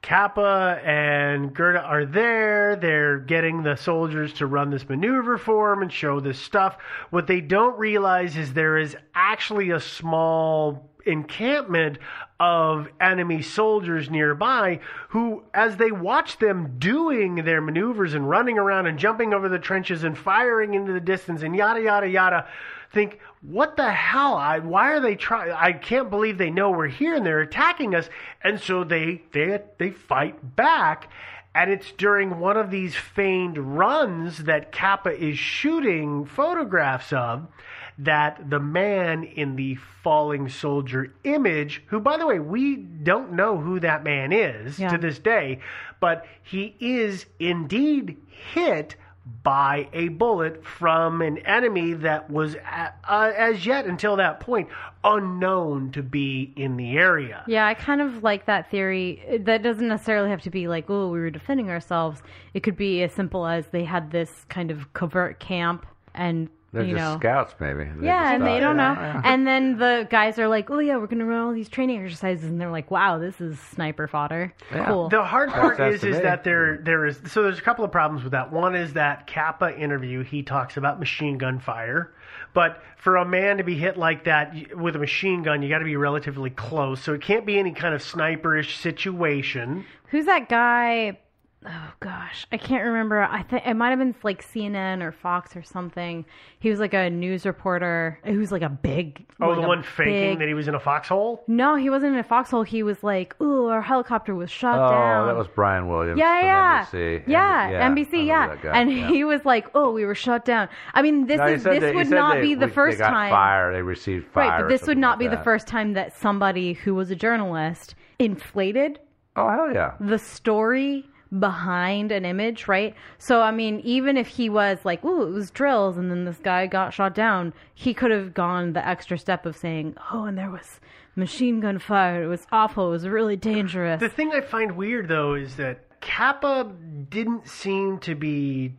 Capa and Gerda are there. They're getting the soldiers to run this maneuver for them and show this stuff. What they don't realize is there is actually a small encampment of enemy soldiers nearby who, as they watch them doing their maneuvers and running around and jumping over the trenches and firing into the distance and yada, yada, yada, think, what the hell? I, why are they trying? I can't believe they know we're here and they're attacking us. And so they they they fight back. And it's during one of these feigned runs that Capa is shooting photographs of that the man in the falling soldier image, who, by the way, we don't know who that man is Yeah. to this day, but he is indeed hit by a bullet from an enemy that was a- uh, as yet until that point unknown to be in the area. Yeah, I kind of like that theory. That doesn't necessarily have to be like, oh, we were defending ourselves. It could be as simple as they had this kind of covert camp and, They're you just know. scouts, maybe. They yeah, and they don't know. yeah, yeah. And then the guys are like, oh, yeah, we're going to run all these training exercises. And they're like, wow, this is sniper fodder. Yeah. Cool. The hard part sense is is me. that there there is so there's a couple of problems with that. One is that Capa interview he talks about machine gun fire, but for a man to be hit like that with a machine gun, you got to be relatively close. So it can't be any kind of sniperish situation. Who's that guy? Oh gosh, I can't remember. I think it might have been like CNN or Fox or something. He was like a news reporter. He was like a big. Oh, like the one faking big- that he was in a foxhole. No, he wasn't in a foxhole. He was like, "Ooh, our helicopter was shot Oh, down." Oh, that was Brian Williams. yeah, from yeah, NBC. yeah, And- NBC, yeah. And yeah. he was like, "Oh, we were shut down." I mean, this No, is this they- would not they- be the we- first they got time, Fire. They received fire. right? But this would not like be the first time that somebody who was a journalist inflated Oh hell yeah! the story behind an image, right? So I mean, even if he was like, "Ooh, it was drills," and then this guy got shot down, he could have gone the extra step of saying, "Oh, and there was machine gun fire. It was awful. It was really dangerous." The thing I find weird though is that Capa didn't seem to be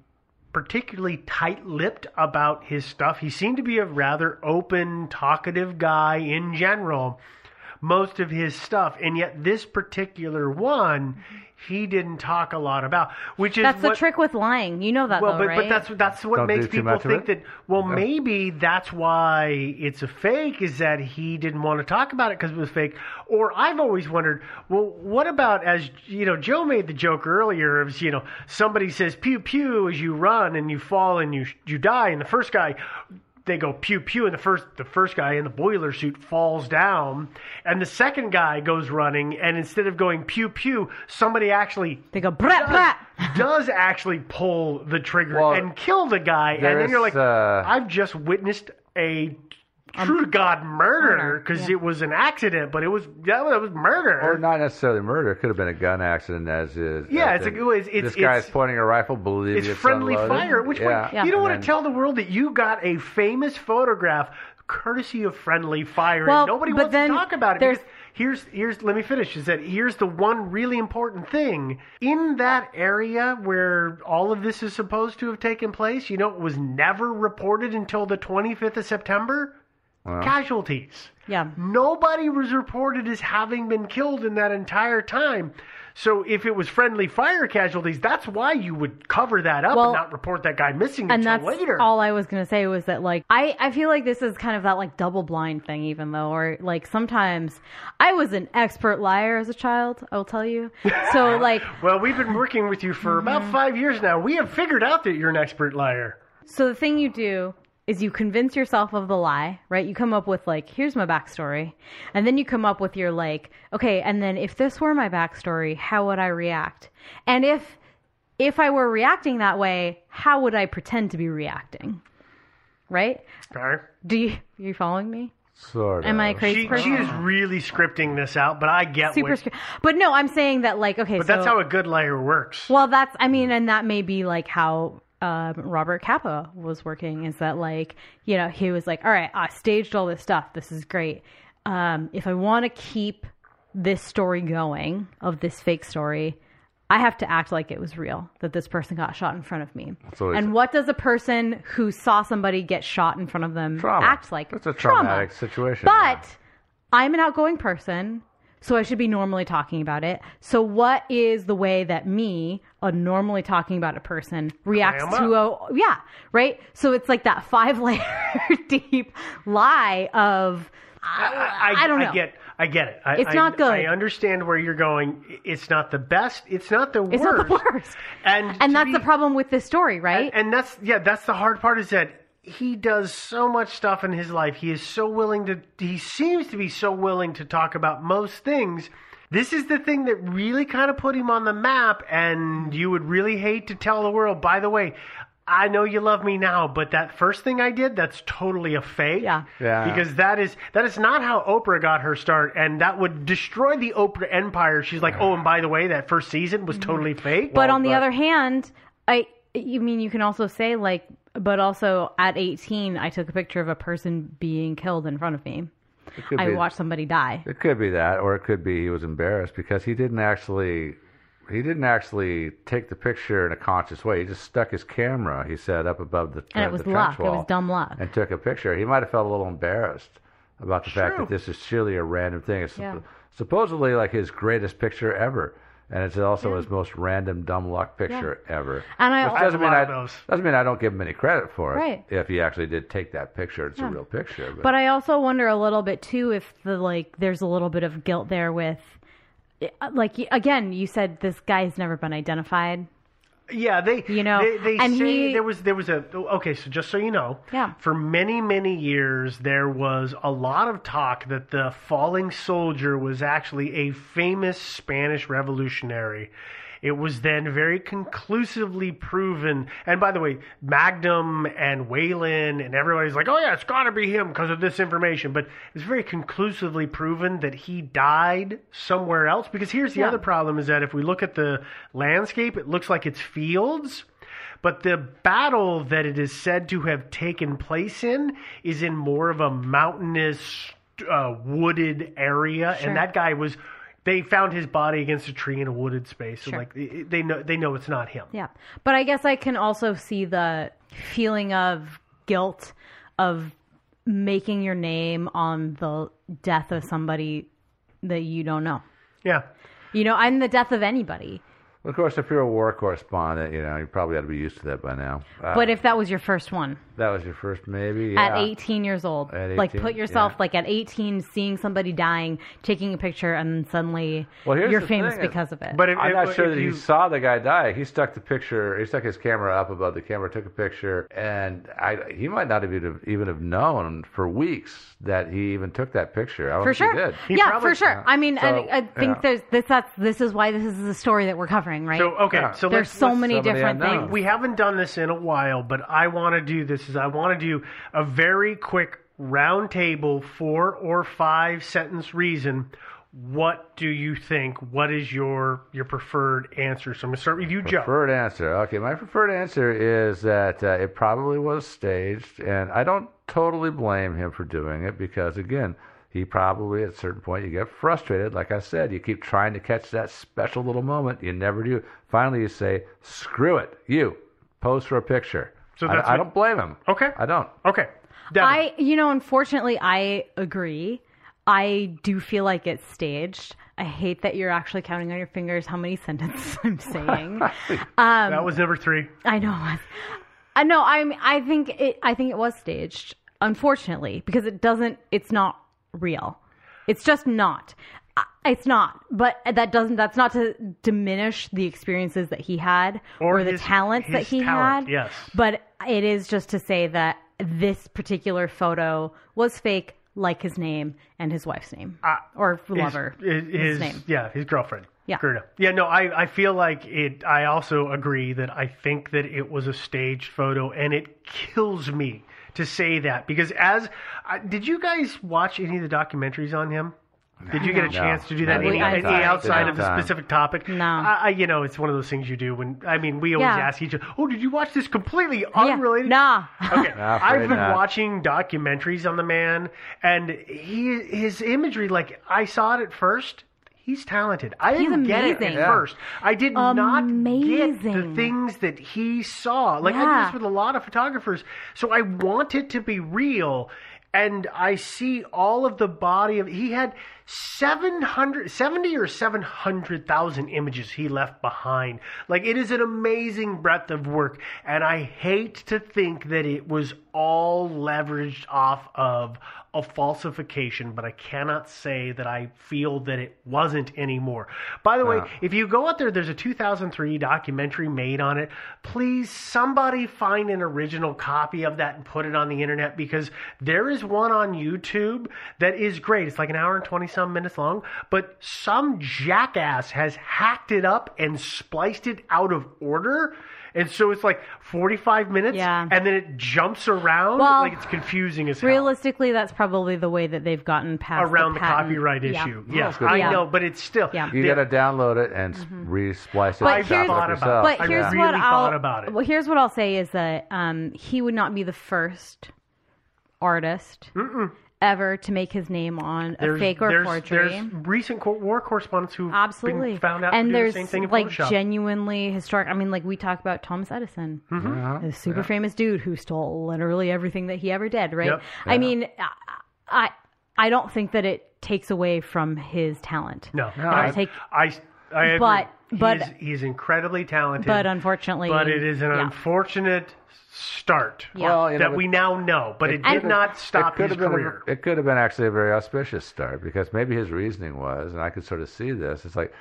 particularly tight-lipped about his stuff. He seemed to be a rather open, talkative guy in general. most of his stuff, and yet this particular one, he didn't talk a lot about. Which is That's the trick with lying. You know that, well, though, but right? but that's that's what Don't makes people think that. Well, Yeah. maybe that's why it's a fake. Is that he didn't want to talk about it because it was fake? Or I've always wondered. Well, what about as you know? Joe made the joke earlier of you know somebody says pew pew as you run and you fall and you you die, and the first guy. They go pew pew, and the first the first guy in the boiler suit falls down, and the second guy goes running, and instead of going pew pew, somebody actually they go brat brat. does actually pull the trigger Well, and kill the guy, and then you're like, uh, I've just witnessed a Um, true to God murder murder, because yeah. it was an accident, but it was that was, was murder. Or not necessarily murder. It could have been a gun accident, as is. Yeah, it's a- in, it's- it's- this guy's it's- pointing a rifle, believing it's it's, friendly unloaded. fire, which yeah. way, you don't want to tell the world that you got a famous photograph courtesy of friendly fire. Well, and nobody wants then to talk about it. there's- because Here's here's let me finish. Is that here's the one really important thing in that area where all of this is supposed to have taken place. You know, it was never reported until the 25th of September. Casualties. Yeah. Nobody was reported as having been killed in that entire time. So if it was friendly fire casualties, that's why you would cover that up Well, and not report that guy missing and until that's later. all I was gonna say was that like I I feel like this is kind of that like double blind thing even though or like sometimes I was an expert liar as a child I will tell you so like well, we've been working with you for about Mm-hmm. five years now. We have figured out that you're an expert liar. so the thing you do is you convince yourself of the lie right you come up with like here's my backstory and then you come up with your like okay and then if this were my backstory how would I react and if if I were reacting that way how would I pretend to be reacting right Okay. do you are you following me Sort of. Am I a crazy She, person? she is really scripting this out, but I get super what, scary. But no, I'm saying that like okay, But so that's how a good liar works. well, that's I mean, and that may be like how um, Robert Capa was working. Is that like you know he was like, all right, I staged all this stuff. This is great. Um, if I want to keep this story going of this fake story. I have to act like it was real that this person got shot in front of me. always- And what does a person who saw somebody get shot in front of them Trauma. act like? It's a Trauma. traumatic situation. But I'm an outgoing person, so I should be normally talking about it. So, what is the way that me, a normally talking about a person, reacts to a yeah, right? So it's like that five layer deep lie of I, I, don't know. I get, I get it. I, It's I- not good. I understand where you're going. It's not the best. It's not the worst. it's not the worst, And and that's be- the problem with this story, right? And, and that's yeah, that's the hard part is that he does so much stuff in his life. He is so willing to. He seems to be so willing to talk about most things. This is the thing that really kind of put him on the map, and you would really hate to tell the world. By the way. I know you love me now, but that first thing I did, that's totally a fake. Yeah. Yeah. Because that is that is not how Oprah got her start, and that would destroy the Oprah empire. She's like, oh, and by the way, that first season was totally fake. But on the but- other hand, I you mean you can also say like but also at 18 I took a picture of a person being killed in front of me. I be, watched somebody die. It could be that, or it could be he was embarrassed because he didn't actually. He didn't actually take the picture in a conscious way. He just stuck his camera. He said up above the And uh, it was luck. It was dumb luck. and took a picture. He might have felt a little embarrassed about the fact that this is surely a random thing. It's Yeah. supposedly like his greatest picture ever, and it's also his most random dumb luck picture ever. And I- Which doesn't, mean I doesn't mean I don't give him any credit for it. Right. If he actually did take that picture, it's a real picture. But, But I also wonder a little bit too if the like there's a little bit of guilt there with eh, like again you said this guy's never been identified. Yeah, they You know, they, they and say he- there was there was a okay. So just so you know, Yeah. for many many years there was a lot of talk that the falling soldier was actually a famous Spanish revolutionary. It was then very conclusively proven. And by the way, Magnum and Whelan and everybody's like, oh yeah, it's got to be him because of this information. But it's very conclusively proven that he died somewhere else. Because here's the Yeah. other problem is that if we look at the landscape, it looks like it's fields. But the battle that it is said to have taken place in is in more of a mountainous, uh, wooded area, Sure. and that guy was. They found his body against a tree in a wooded space, so Sure. like they know they know it's not him. Yeah. But I guess I can also see the feeling of guilt of making your name on the death of somebody that you don't know. Yeah. You know, and the death of anybody. Of course, if you're a war correspondent, you know you probably ought to be used to that by now. Uh, But if that was your first one that was your first, maybe at 18 years old, At like put yourself yeah. like at 18, seeing somebody dying, taking a picture, and then suddenly Well, here's you're famous thing is- because of it. But if, I'm if- not sure if that you, he saw the guy die. He stuck the picture. He stuck his camera up above the camera, took a picture, and I, he might not have even, even have known for weeks that he even took that picture. I for sure, he did. He yeah, probably- for sure. I mean, So, I, I think yeah. there's this. That's this is why this is the story that we're covering, right? So okay, Yeah. so there's let's, so let's- many so many different unknowns. things. We haven't done this in a while, but I want to do this. Is I want to do a very quick round table, four or five sentence reason. What do you think? What is your your preferred answer? So I'm gonna start with you, Joe. Preferred answer. Okay, my preferred answer is that uh, it probably was staged, and I don't totally blame him for doing it because, again, he probably at a certain point you get frustrated. Like I said, you keep trying to catch that special little moment, you never do. Finally, you say, "Screw it, you pose for a picture." So I- that's I, what- don't blame him. Okay. I don't. Okay, Devin. I, you know, unfortunately, I agree. I do feel like it's staged. I hate that you're actually counting on your fingers how many sentences I'm saying. Um, that was number three. I know. I know. I mean, I think it. I think it was staged. Unfortunately, because it doesn't. It's not real. It's just not. It's not. But that doesn't. That's not to diminish the experiences that he had Or or, the his- talents that he talent, had. yes. But it is just to say that this particular photo was fake, like his name and his wife's name uh, or His- lover. his, his name. yeah, his girlfriend. Yeah. Gerda. Yeah, no, I, I feel like it. I also agree that I think that it was a staged photo, and it kills me to say that because as I did you guys watch any of the documentaries on him? Did you get a No. chance to do No, that? we Any, didn't any outside of the have time. specific topic? No. I, I, you know, it's one of those things you do when I mean, we always Yeah. ask each other, "Oh, did you watch this completely Yeah. unrelated?" Nah. Okay, Nah, I've afraid been not. watching documentaries on the man, and he his imagery. Like I saw it at first. He's talented. I He's didn't get it at first. I did not get the things that he saw. Like I do this with a lot of photographers. So I want it to be real. And I see all of the body of he had 700 70 or 700,000 images he left behind. Like it is an amazing breadth of work and I hate to think that it was all leveraged off of a falsification, but I cannot say that I feel that it wasn't anymore. By the way, if you go out there, there's a 2003 documentary made on it. Please, somebody find an original copy of that and put it on the internet because there is one on YouTube that is great. It's like an hour and 20 some minutes long, but some jackass has hacked it up and spliced it out of order. And so it's like 45 minutes Yeah. and then it jumps around. Well, like it's confusing as hell. Realistically, that's probably the way that they've gotten past Around the, patent. copyright Yeah. issue. Yeah, Yes, I point. know, but it's still. Yeah. You got to download it and mm re-splice it. But and here's- chop thought yourself. about But here's really what thought I'll about it. well, here's what I'll say is that um, he would not be the first artist ever to make his name on a fake or there's, forgery. there's recent co- war correspondents who Absolutely, found out and to do there's the same thing in like Photoshop. genuinely historic. I mean, like we talk about Thomas Edison, Mm-hmm. a super famous dude who stole literally everything that he ever did. Right? Yep. I mean, I, I I don't think that it takes away from his talent. no, I I, take, I, I agree. But- but- he's, he's incredibly talented. but unfortunately, but it is an yeah. unfortunate start Yeah. Well, you know, that we now know. But it, could did not stop it could his have been career. A, it could have been actually a very auspicious start because maybe his reasoning was, and I could sort of see this. It's like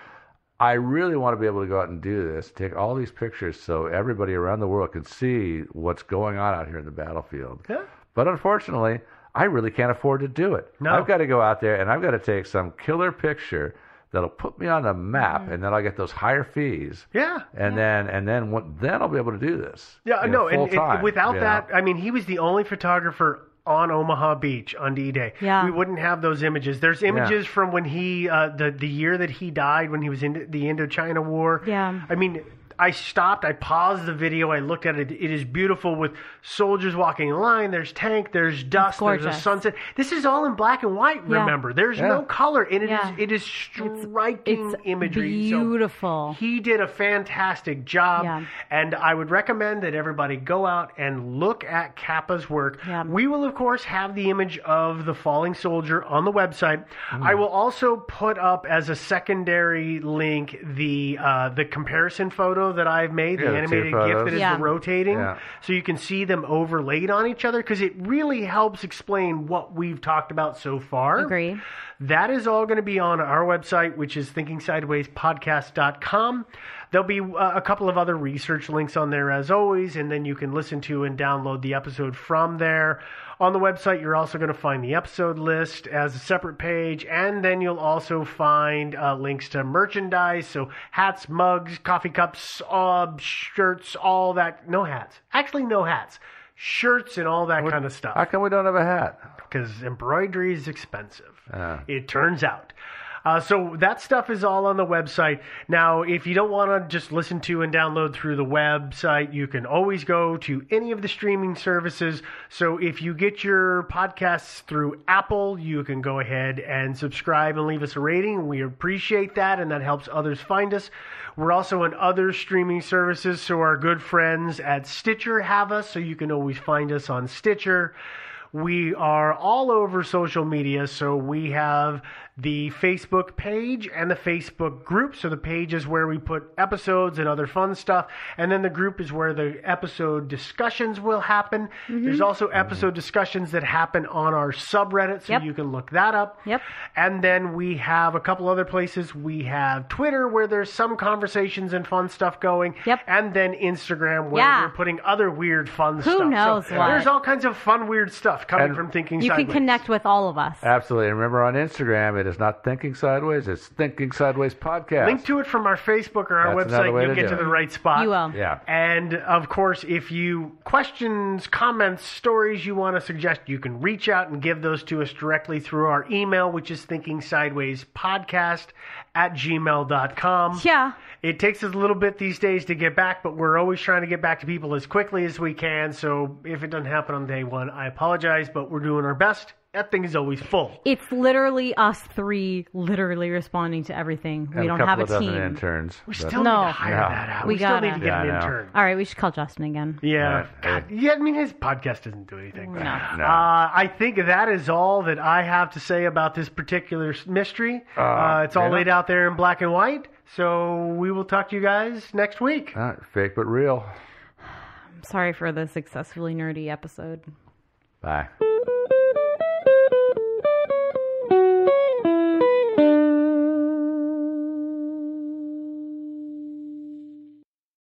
I really want to be able to go out and do this, take all these pictures, so everybody around the world can see what's going on out here in the battlefield. Yeah. But unfortunately, I really can't afford to do it. No. I've got to go out there and I've got to take some killer picture that'll put me on the map, Mm-hmm. and then I'll get those higher fees. yeah. And then and then what, then I'll be able to do this. Yeah, you no, know, and, full and time, without you that, know. I mean, he was the only photographer on Omaha Beach on D-Day. Yeah. we wouldn't have those images. There's images from when he, uh, the the year that he died, when he was in the Indochina War. Yeah. I mean, I stopped, I paused the video, I looked at it. It is beautiful with soldiers walking in line. There's tank, there's dust, there's a sunset. This is all in black and white. Yeah. Remember, there's Yeah. no color, and it is Yeah. it is striking it's imagery. So beautiful. he did a fantastic job, Yeah. and I would recommend that everybody go out and look at Capa's work. Yeah. We will, of course, have the image of the falling soldier on the website. Hmm. I will also put up as a secondary link the uh, the comparison photo that I've made, Yeah, the the two animated GIF photos. that is Yeah. the rotating, Yeah. so you can see them overlaid on each other because it really helps explain what we've talked about so far. Agree. That is all going to be on our website, which is thinkingsidewayspodcast.com. There'll be uh, a couple of other research links on there as always, and then you can listen to and download the episode from there. On the website, you're also going to find the episode list as a separate page, and then you'll also find uh, links to merchandise, so hats, mugs, coffee cups, uh, shirts, all that. No hats. Actually, no hats. Shirts and all that kind of stuff How come we don't have a hat? because embroidery is expensive. Ah. It turns out. Uh, so that stuff is all on the website. Now, if you don't want to just listen to and download through the website, you can always go to any of the streaming services. So if you get your podcasts through Apple, you can go ahead and subscribe and leave us a rating. We appreciate that, and that helps others find us. We're also on other streaming services, so our good friends at Stitcher have us, so you can always find us on Stitcher. We are all over social media, so we have the Facebook page and the Facebook group. So the page is where we put episodes and other fun stuff, and then the group is where the episode discussions will happen. Mm-hmm. There's also episode discussions that happen on our subreddit, so Yep. you can look that up. Yep. And then we have a couple other places. We have Twitter where there's some conversations and fun stuff going. Yep. And then Instagram where Yeah. we're putting other weird fun Who stuff. knows so what? There's all kinds of fun weird stuff coming And from thinking You sideways. can connect with all of us. Absolutely. And remember on Instagram, it is not Thinking Sideways, it's Thinking Sideways Podcast. Link to it from our Facebook or our That's another website. way You'll to get do to it. the right spot. You will. Yeah. And of course, if you questions, comments, stories you want to suggest, you can reach out and give those to us directly through our email, which is thinking sideways podcast at gmail.com. Yeah. It takes us a little bit these days to get back, but we're always trying to get back to people as quickly as we can. So if it doesn't happen on day one, I apologize, but we're doing our best. That thing is always full. It's literally us three literally responding to everything. And we don't a have a of team. interns. We but- still No. need to hire Yeah. that out. We We, still gotta. need to get Yeah, an I know. intern. All right, we should call Justin again. Yeah. Right. God, yeah, I mean, his podcast doesn't do anything. No. No. Uh, I think that is all that I have to say about this particular s- mystery. Uh, Uh, it's all yeah. laid out there in black and white. So we will talk to you guys next week. Uh, fake but real. I'm sorry for the successfully nerdy episode. Bye.